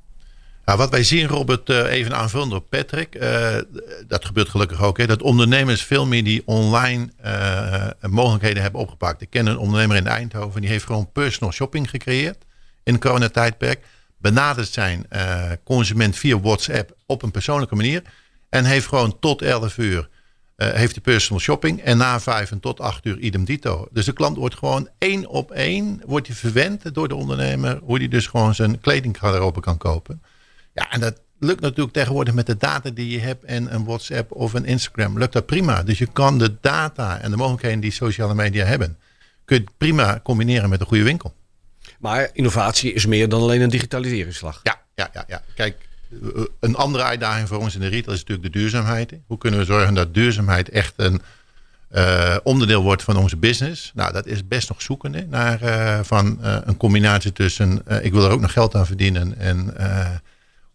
Nou, wat wij zien, Robert, uh, even aanvullend op Patrick. Uh, dat gebeurt gelukkig ook. Hè, dat ondernemers veel meer die online mogelijkheden hebben opgepakt. Ik ken een ondernemer in Eindhoven. Die heeft gewoon personal shopping gecreëerd in het coronatijdperk benaderd zijn consument via WhatsApp op een persoonlijke manier. En heeft gewoon tot 11 uur heeft die personal shopping. En na 5 en tot 8 uur idem dito. Dus de klant wordt gewoon één op één wordt hij verwend door de ondernemer. Hoe hij dus gewoon zijn kledinggarderobe kan kopen. Ja, en dat lukt natuurlijk tegenwoordig met de data die je hebt. En een WhatsApp of een Instagram. Lukt dat prima. Dus je kan de data en de mogelijkheden die sociale media hebben. Kun je prima combineren met een goede winkel. Maar innovatie is meer dan alleen een digitaliseringsslag. Ja, ja, ja, ja. Kijk, een andere uitdaging voor ons in de retail is natuurlijk de duurzaamheid. Hoe kunnen we zorgen dat duurzaamheid echt een uh, onderdeel wordt van onze business? Nou, dat is best nog zoekende naar uh, van uh, een combinatie tussen ik wil er ook nog geld aan verdienen en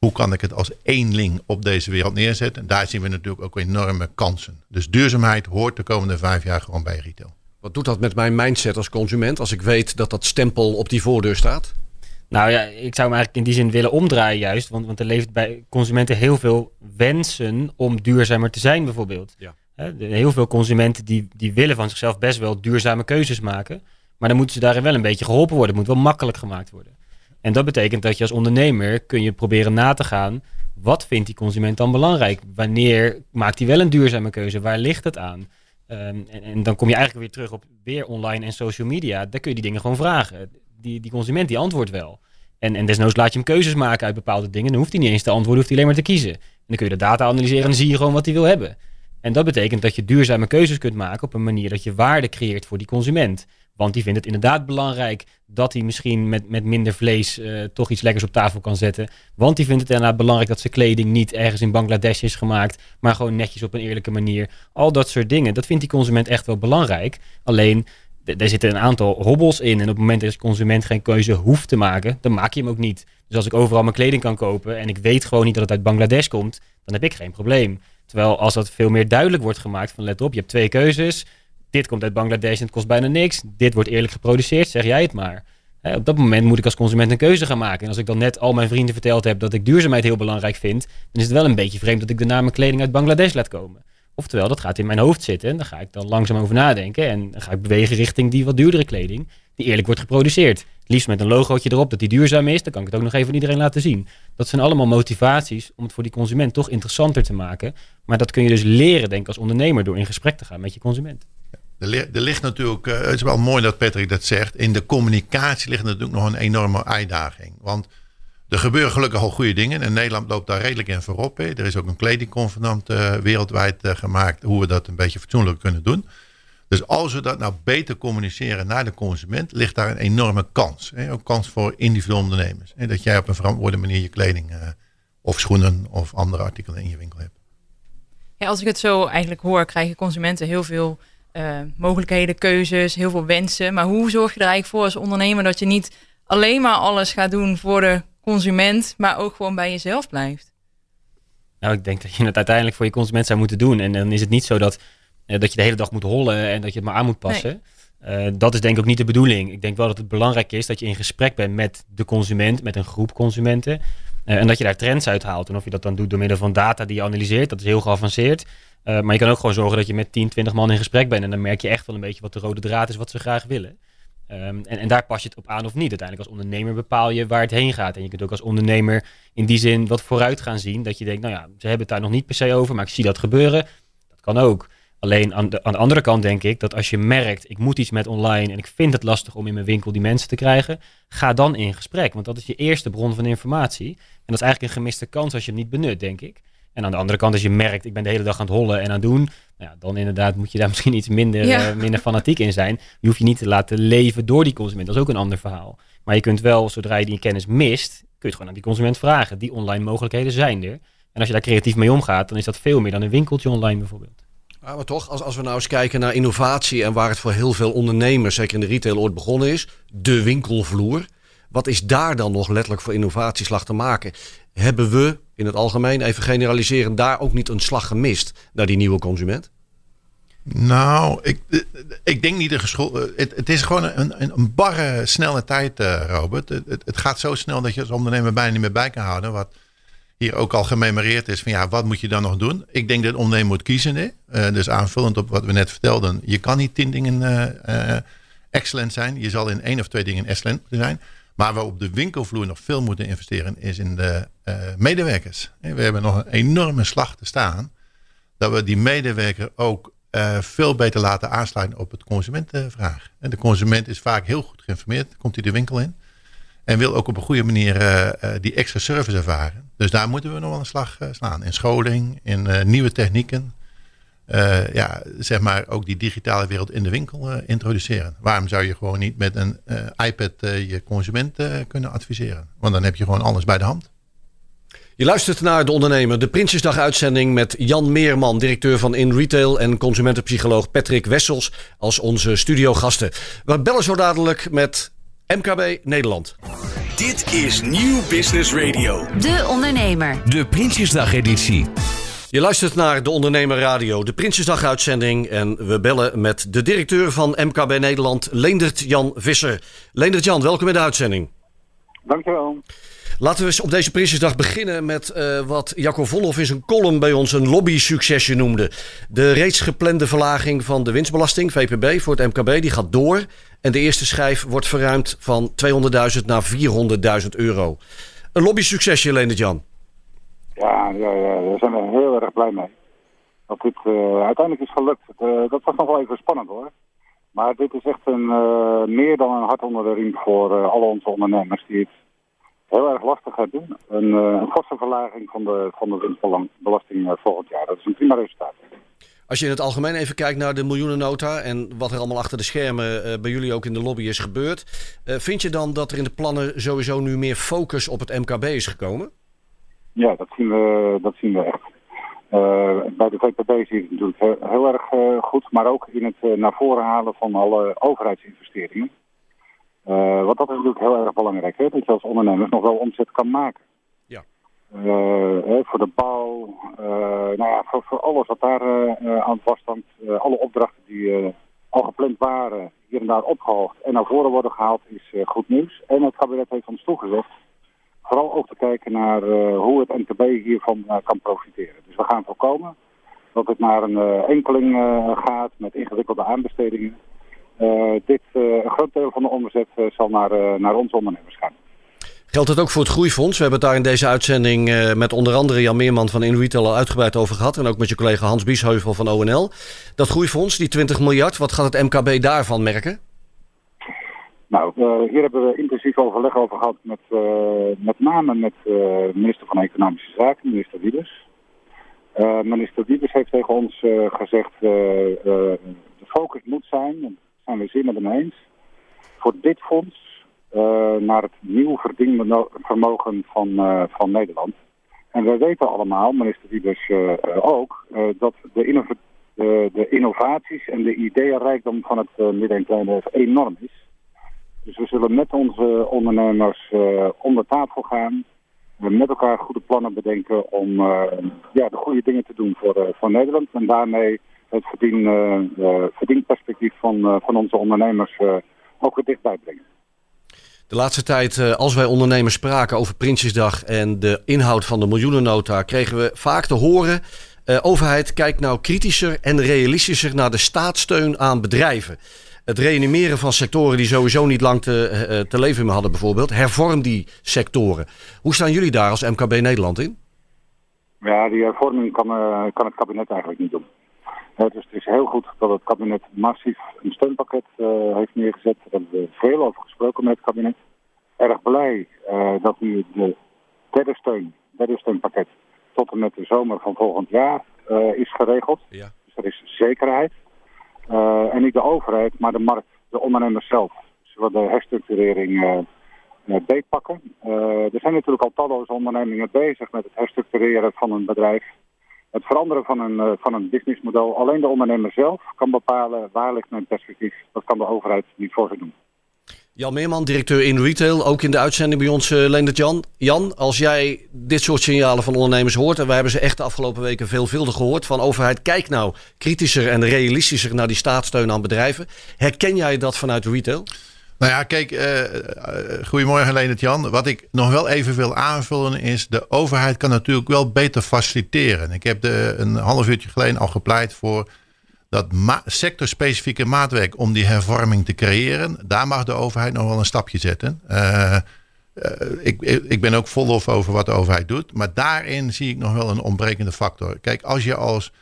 hoe kan ik het als eenling op deze wereld neerzetten? Daar zien we natuurlijk ook enorme kansen. Dus duurzaamheid hoort de komende vijf jaar gewoon bij retail. Wat doet dat met mijn mindset als consument als ik weet dat dat stempel op die voordeur staat? Nou ja, ik zou hem eigenlijk in die zin willen omdraaien juist. Want, want er leeft bij consumenten heel veel wensen om duurzamer te zijn bijvoorbeeld. Ja. Heel veel consumenten die, die willen van zichzelf best wel duurzame keuzes maken. Maar dan moeten ze daarin wel een beetje geholpen worden. Het moet wel makkelijk gemaakt worden. En dat betekent dat je als ondernemer kun je proberen na te gaan. Wat vindt die consument dan belangrijk? Wanneer maakt hij wel een duurzame keuze? Waar ligt het aan? En, en, dan kom je eigenlijk weer terug op weer online en social media. Daar kun je die dingen gewoon vragen. Die, die consument die antwoordt wel. En, en desnoods laat je hem keuzes maken uit bepaalde dingen. Dan hoeft hij niet eens te antwoorden, hoeft hij alleen maar te kiezen. En dan kun je de data analyseren en dan zie je gewoon wat hij wil hebben. En dat betekent dat je duurzame keuzes kunt maken op een manier dat je waarde creëert voor die consument. Want die vindt het inderdaad belangrijk dat hij misschien met, met minder vlees uh, toch iets lekkers op tafel kan zetten. Want die vindt het inderdaad belangrijk dat zijn kleding niet ergens in Bangladesh is gemaakt, maar gewoon netjes op een eerlijke manier. Al dat soort dingen, dat vindt die consument echt wel belangrijk. Alleen, er zitten een aantal hobbels in. En op het moment dat de consument geen keuze hoeft te maken, dan maak je hem ook niet. Dus als ik overal mijn kleding kan kopen en ik weet gewoon niet dat het uit Bangladesh komt, dan heb ik geen probleem. Terwijl als dat veel meer duidelijk wordt gemaakt van let op, je hebt twee keuzes dit komt uit Bangladesh en het kost bijna niks. Dit wordt eerlijk geproduceerd, zeg jij het maar. op dat moment moet ik als consument een keuze gaan maken. En als ik dan net al mijn vrienden verteld heb dat ik duurzaamheid heel belangrijk vind, dan is het wel een beetje vreemd dat ik daarna mijn kleding uit Bangladesh laat komen. Oftewel, dat gaat in mijn hoofd zitten en daar ga ik dan langzaam over nadenken en dan ga ik bewegen richting die wat duurdere kleding die eerlijk wordt geproduceerd. Liefst met een logootje erop dat die duurzaam is, dan kan ik het ook nog even aan iedereen laten zien. Dat zijn allemaal motivaties om het voor die consument toch interessanter te maken. Maar dat kun je dus leren, denk ik, als ondernemer door in gesprek te gaan met je consument. Er ligt natuurlijk, uh, het is wel mooi dat Patrick dat zegt, in de communicatie ligt natuurlijk nog een enorme uitdaging. Want er gebeuren gelukkig al goede dingen en Nederland loopt daar redelijk in voorop. Hè. Er is ook een kledingconvenant uh, wereldwijd uh, gemaakt hoe we dat een beetje fatsoenlijk kunnen doen. Dus als we dat nou beter communiceren naar de consument, ligt daar een enorme kans. Hè? Ook kans voor individuele ondernemers. Hè? Dat jij op een verantwoorde manier je kleding of schoenen of andere artikelen in je winkel hebt. Ja, als ik het zo eigenlijk hoor, krijgen consumenten heel veel uh, mogelijkheden, keuzes, heel veel wensen. Maar hoe zorg je er eigenlijk voor als ondernemer dat je niet alleen maar alles gaat doen voor de consument, maar ook gewoon bij jezelf blijft? Nou, ik denk dat je het uiteindelijk voor je consument zou moeten doen. En dan is het niet zo dat, uh, dat je de hele dag moet hollen en dat je het maar aan moet passen. Nee. Uh, dat is denk ik ook niet de bedoeling. Ik denk wel dat het belangrijk is dat je in gesprek bent met de consument, met een groep consumenten. en dat je daar trends uit haalt. En of je dat dan doet door middel van data die je analyseert, dat is heel geavanceerd. Uh, maar je kan ook gewoon zorgen dat je met 10, 20 man in gesprek bent. En dan merk je echt wel een beetje wat de rode draad is, wat ze graag willen. Um, en, en, daar pas je het op aan of niet. Uiteindelijk als ondernemer bepaal je waar het heen gaat. En je kunt ook als ondernemer in die zin wat vooruit gaan zien. Dat je denkt, nou ja, ze hebben het daar nog niet per se over, maar ik zie dat gebeuren. Dat kan ook. Alleen aan de, aan de andere kant denk ik dat als je merkt, ik moet iets met online en ik vind het lastig om in mijn winkel die mensen te krijgen, ga dan in gesprek. Want dat is je eerste bron van informatie. En dat is eigenlijk een gemiste kans als je hem niet benut, denk ik. En aan de andere kant, als je merkt, ik ben de hele dag aan het hollen en aan het doen, nou ja, dan inderdaad moet je daar (laughs) misschien iets minder, uh, minder fanatiek in zijn. Je hoeft je niet te laten leven door die consument. Dat is ook een ander verhaal. Maar je kunt wel, zodra je die kennis mist, kun je het gewoon aan die consument vragen. Die online mogelijkheden zijn er. En als je daar creatief mee omgaat, dan is dat veel meer dan een winkeltje online bijvoorbeeld. Ja, maar toch, als, als we nou eens kijken naar innovatie en waar het voor heel veel ondernemers, zeker in de retail, ooit begonnen is, de winkelvloer. Wat is daar dan nog letterlijk voor innovatieslag te maken? Hebben we in het algemeen, even generaliseren, daar ook niet een slag gemist naar die nieuwe consument? Nou, ik, ik denk niet geschol. Het, het is gewoon een, een, barre, snelle tijd, uh, Robert. Het, het, gaat zo snel dat je als ondernemer bijna niet meer bij kan houden. Wat hier ook al gememoreerd is van ja, wat moet je dan nog doen? Ik denk dat een ondernemer moet kiezen. Uh, dus aanvullend op wat we net vertelden. Je kan niet tien dingen uh, excellent zijn. Je zal in één of twee dingen excellent zijn. Maar waar we op de winkelvloer nog veel moeten investeren is in de uh, medewerkers. We hebben nog een enorme slag te staan. Dat we die medewerker ook uh, veel beter laten aansluiten op het consumentenvraag. En de consument is vaak heel goed geïnformeerd. Komt hij de winkel in. En wil ook op een goede manier uh, die extra service ervaren. Dus daar moeten we nog wel een slag slaan. In scholing, in nieuwe technieken. Uh, ja, zeg maar ook die digitale wereld in de winkel uh, introduceren. Waarom zou je gewoon niet met een uh, iPad je consument kunnen adviseren? Want dan heb je gewoon alles bij de hand. Je luistert naar De Ondernemer, de Prinsjesdag uitzending met Jan Meerman, directeur van In Retail en consumentenpsycholoog Patrick Wessels als onze studiogasten. We bellen zo dadelijk met MKB Nederland. Dit is Nieuw Business Radio. De Ondernemer, de Prinsjesdag editie. Je luistert naar de Ondernemer Radio, de Prinsjesdag-uitzending. En we bellen met de directeur van MKB Nederland, Leendert Jan Visser. Leendert Jan, welkom in de uitzending. Dankjewel. Laten we eens op deze Prinsjesdag beginnen met uh, wat Jacco Volhoff in zijn column bij ons een lobby-succesje noemde. De reeds geplande verlaging van de winstbelasting, VPB, voor het MKB, die gaat door. En de eerste schijf wordt verruimd van 200.000 naar 400.000 euro. Een lobby-succesje, Leendert Jan. Ja, ja, ja, daar zijn we heel erg blij mee. Dat dit uh, uiteindelijk is gelukt. Uh, dat was nog wel even spannend hoor. Maar dit is echt een, uh, meer dan een hart onder de riem voor alle onze ondernemers die het heel erg lastig hebben. Een, een forse verlaging van de, van de winstbelasting volgend jaar. Dat is een prima resultaat. Als je in het algemeen even kijkt naar de miljoenennota en wat er allemaal achter de schermen bij jullie ook in de lobby is gebeurd. vind je dan dat er in de plannen sowieso nu meer focus op het MKB is gekomen? Ja, dat zien we, dat zien we echt. Uh, bij de VPB zie je het natuurlijk heel, heel erg uh, goed, maar ook in het uh, naar voren halen van alle overheidsinvesteringen. want dat is natuurlijk heel erg belangrijk, hè, dat je als ondernemer nog wel omzet kan maken. Ja. Hè, voor de bouw, nou ja, voor, voor alles wat daar aan vasthangt, alle opdrachten die al gepland waren hier en daar opgehoogd en naar voren worden gehaald is goed nieuws. En het kabinet heeft ons toegezegd vooral ook te kijken naar hoe het NKB hiervan kan profiteren. Dus we gaan voorkomen dat het naar een enkeling gaat met ingewikkelde aanbestedingen. dit, een groot deel van de omzet zal naar, naar onze ondernemers gaan. Geldt het ook voor het Groeifonds? We hebben het daar in deze uitzending met onder andere Jan Meerman van InRetail al uitgebreid over gehad. En ook met je collega Hans Biesheuvel van ONL. Dat Groeifonds, die 20 miljard, wat gaat het MKB daarvan merken? Nou, uh, hier hebben we intensief overleg over gehad met uh, met name met de minister van Economische Zaken, minister Wiebes. minister Wiebes heeft tegen ons gezegd, de focus moet zijn, daar zijn we zeer met hem eens, voor dit fonds uh, naar het nieuw verdienvermogen van, uh, van Nederland. En wij weten allemaal, minister Wiebes uh, ook, dat de, de, innovaties en de ideeënrijkdom van het midden- en kleinbedrijf enorm is. Dus we zullen met onze ondernemers onder tafel gaan, met elkaar goede plannen bedenken om ja, de goede dingen te doen voor, voor Nederland. En daarmee het verdien, verdienperspectief van, van onze ondernemers ook weer dichtbij brengen. De laatste tijd, eh, als wij ondernemers spraken over Prinsjesdag en de inhoud van de miljoenennota, kregen we vaak te horen. Overheid kijkt nou kritischer en realistischer naar de staatssteun aan bedrijven. Het reanimeren van sectoren die sowieso niet lang te, uh, te leven meer hadden, bijvoorbeeld. Hervorm die sectoren. Hoe staan jullie daar als MKB Nederland in? Ja, die hervorming kan, kan het kabinet eigenlijk niet doen. dus het is heel goed dat het kabinet massief een steunpakket heeft neergezet. Daar hebben we veel over gesproken met het kabinet erg blij uh, dat nu de derde steun, derde steunpakket tot en met de zomer van volgend jaar uh, is geregeld. Ja. Dus er is zekerheid. Uh, en niet de overheid, maar de markt, de ondernemers zelf. Zullen de herstructurering beetpakken. er zijn natuurlijk al talloze ondernemingen bezig met het herstructureren van een bedrijf. Het veranderen van een, van een businessmodel. Alleen de ondernemer zelf kan bepalen waar ligt mijn perspectief. Dat kan de overheid niet voor ze doen. Jan Meerman, directeur in retail, ook in de uitzending bij ons, uh, Leendert Jan. Jan, als jij dit soort signalen van ondernemers hoort, en wij hebben ze echt de afgelopen weken veelvuldig gehoord, van overheid, kijk nou kritischer en realistischer naar die staatssteun aan bedrijven. Herken jij dat vanuit retail? Nou ja, kijk, uh, goedemorgen Leendert Jan. Wat ik nog wel even wil aanvullen is, de overheid kan natuurlijk wel beter faciliteren. Ik heb de, een half uurtje geleden al gepleit voor dat sectorspecifieke maatwerk om die hervorming te creëren, daar mag de overheid nog wel een stapje zetten. Uh, ik, ik ben ook vol over wat de overheid doet, maar daarin zie ik nog wel een ontbrekende factor. Kijk, als je als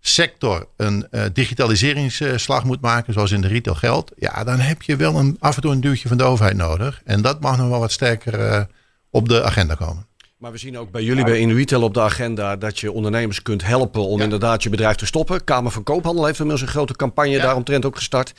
sector een uh, digitaliseringsslag moet maken, zoals in de retail geldt, ja, dan heb je wel een, af en toe een duwtje van de overheid nodig. En dat mag nog wel wat sterker op de agenda komen. Maar we zien ook bij jullie bij InRetail op de agenda dat je ondernemers kunt helpen om inderdaad je bedrijf te stoppen. Kamer van Koophandel heeft inmiddels een grote campagne ja. daaromtrent ook gestart.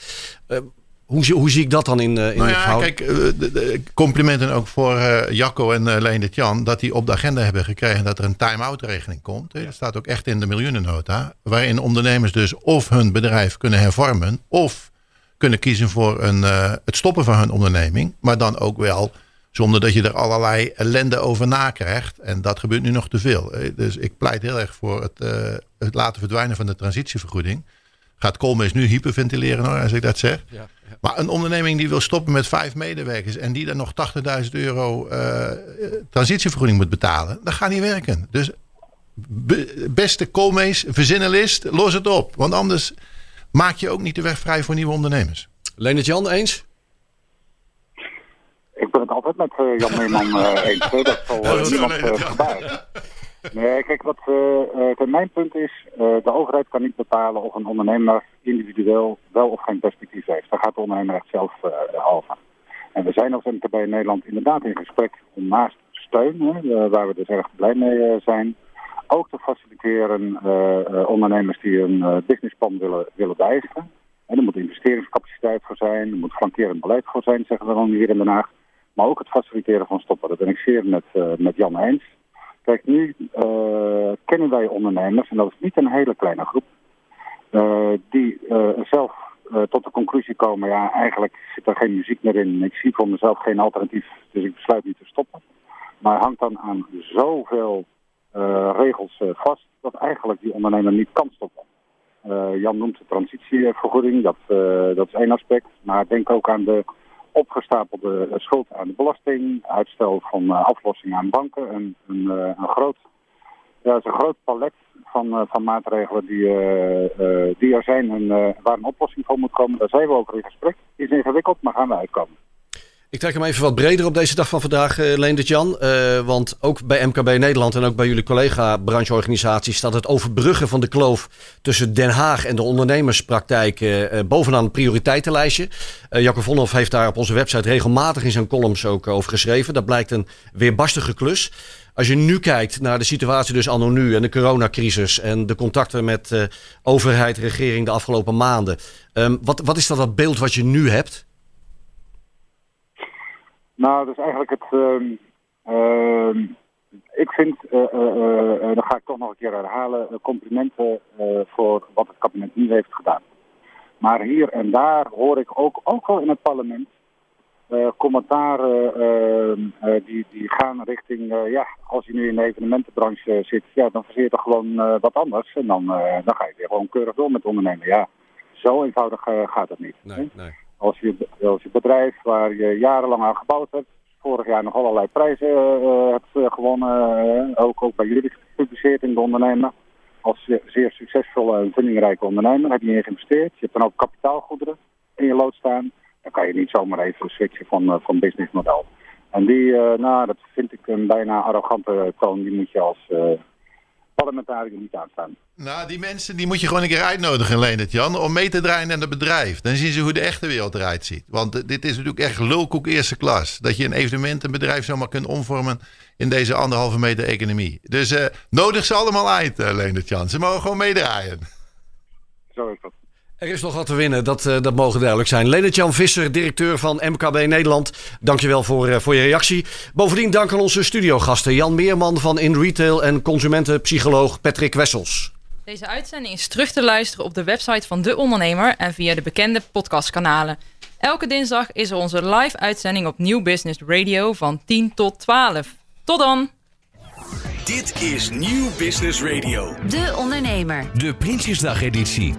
Uh, hoe, hoe, zie ik dat dan in, uh, in nou ja, kijk, uh, de, de complimenten ook voor Jacco en uh, Leendert Jan. Dat die op de agenda hebben gekregen dat er een time-out regeling komt. Ja. Dat staat ook echt in de miljoenennota. Waarin ondernemers dus of hun bedrijf kunnen hervormen. Of kunnen kiezen voor een, het stoppen van hun onderneming. Maar dan ook wel zonder dat je er allerlei ellende over nakrijgt. En dat gebeurt nu nog te veel. Dus ik pleit heel erg voor het, uh, het laten verdwijnen van de transitievergoeding. Gaat Koolmees nu hyperventileren hoor, als ik dat zeg. Ja, ja. Maar een onderneming die wil stoppen met vijf medewerkers... en die dan nog 80.000 euro uh, transitievergoeding moet betalen... dat gaat niet werken. Dus beste Koolmees, verzinnenlist, los het op. Want anders maak je ook niet de weg vrij voor nieuwe ondernemers. Leonard Jan, eens? Ik ben het altijd met uh, Jan Meerman uh, (laughs) eens. Dat zal uh, niemand verbazen. Nee, kijk, wat uh, mijn punt is, de overheid kan niet bepalen of een ondernemer individueel wel of geen perspectief heeft. Daar gaat de ondernemer echt zelf over. En we zijn als MKB in Nederland inderdaad in gesprek om naast steun, waar we dus erg blij mee zijn, ook te faciliteren ondernemers die een businessplan willen, willen wijzigen. En er moet investeringscapaciteit voor zijn, er moet flankerend beleid voor zijn, zeggen we dan hier in Den Haag. Maar ook het faciliteren van stoppen. Dat ben ik zeer met, uh, met Jan eens. Kijk, nu uh, kennen wij ondernemers, en dat is niet een hele kleine groep, uh, die zelf tot de conclusie komen, ja, eigenlijk zit er geen muziek meer in. Ik zie voor mezelf geen alternatief, dus ik besluit niet te stoppen. Maar hangt dan aan zoveel regels vast, dat eigenlijk die ondernemer niet kan stoppen. Jan noemt de transitievergoeding, dat, dat is één aspect. Maar denk ook aan de opgestapelde schuld aan de belasting, uitstel van aflossing aan banken. Een, een, een, groot, ja, is een groot palet van, van maatregelen die, die er zijn en waar een oplossing voor moet komen. Daar zijn we over in gesprek. Is ingewikkeld, maar gaan we uitkomen. Ik trek hem even wat breder op deze dag van vandaag, uh, Leendert Jan. Uh, want ook bij MKB Nederland en ook bij jullie collega-brancheorganisaties staat het overbruggen van de kloof tussen Den Haag en de ondernemerspraktijk uh, bovenaan het prioriteitenlijstje. Uh, Jacco Vonhoff heeft daar op onze website regelmatig in zijn columns ook over geschreven. Dat blijkt een weerbarstige klus. Als je nu kijkt naar de situatie dus anno nu en de coronacrisis en de contacten met overheid, regering de afgelopen maanden. Um, wat, wat is dat, dat beeld wat je nu hebt? Nou, dat is eigenlijk het. Uh, ik vind, uh, uh, dat ga ik toch nog een keer herhalen, complimenten voor wat het kabinet nu heeft gedaan. Maar hier en daar hoor ik ook, ook wel in het parlement commentaren ehm, die, die gaan richting, ja, als je nu in de evenementenbranche zit, ja, dan verzeer je gewoon wat anders. En dan, dan ga je weer gewoon keurig door met ondernemen. Ja, zo eenvoudig gaat het niet. Nee, nee. Als je, als je bedrijf waar je jarenlang aan gebouwd hebt, vorig jaar nog allerlei prijzen uh, hebt uh, gewonnen, ook, ook bij jullie gepubliceerd in de ondernemer. Als zeer succesvolle en vindingrijke ondernemer heb je in geïnvesteerd. Je hebt dan ook kapitaalgoederen in je lood staan. Dan kan je niet zomaar even switchen van, van businessmodel. En die, nou, dat vind ik een bijna arrogante toon. Die moet je als parlementariër niet aanstaan. Nou, die mensen die moet je gewoon een keer uitnodigen, Leendert Jan, om mee te draaien in het bedrijf. Dan zien ze hoe de echte wereld eruit ziet. Want dit is natuurlijk echt lulkoek eerste klas. Dat je een evenement, een bedrijf zomaar kunt omvormen in deze anderhalve meter economie. Dus uh, nodig ze allemaal uit, uh, Leendert Jan. Ze mogen gewoon meedraaien. Zo is dat. Er is nog wat te winnen, dat, uh, dat mogen duidelijk zijn. Leonard Jan Visser, directeur van MKB Nederland. Dankjewel voor, uh, voor je reactie. Bovendien dank aan onze studiogasten Jan Meerman van In Retail en consumentenpsycholoog Patrick Wessels. Deze uitzending is terug te luisteren op de website van De Ondernemer en via de bekende podcastkanalen. Elke dinsdag is er onze live uitzending op Nieuw Business Radio van 10 tot 12. Tot dan! Dit is Nieuw Business Radio. De Ondernemer. De Prinsjesdag editie.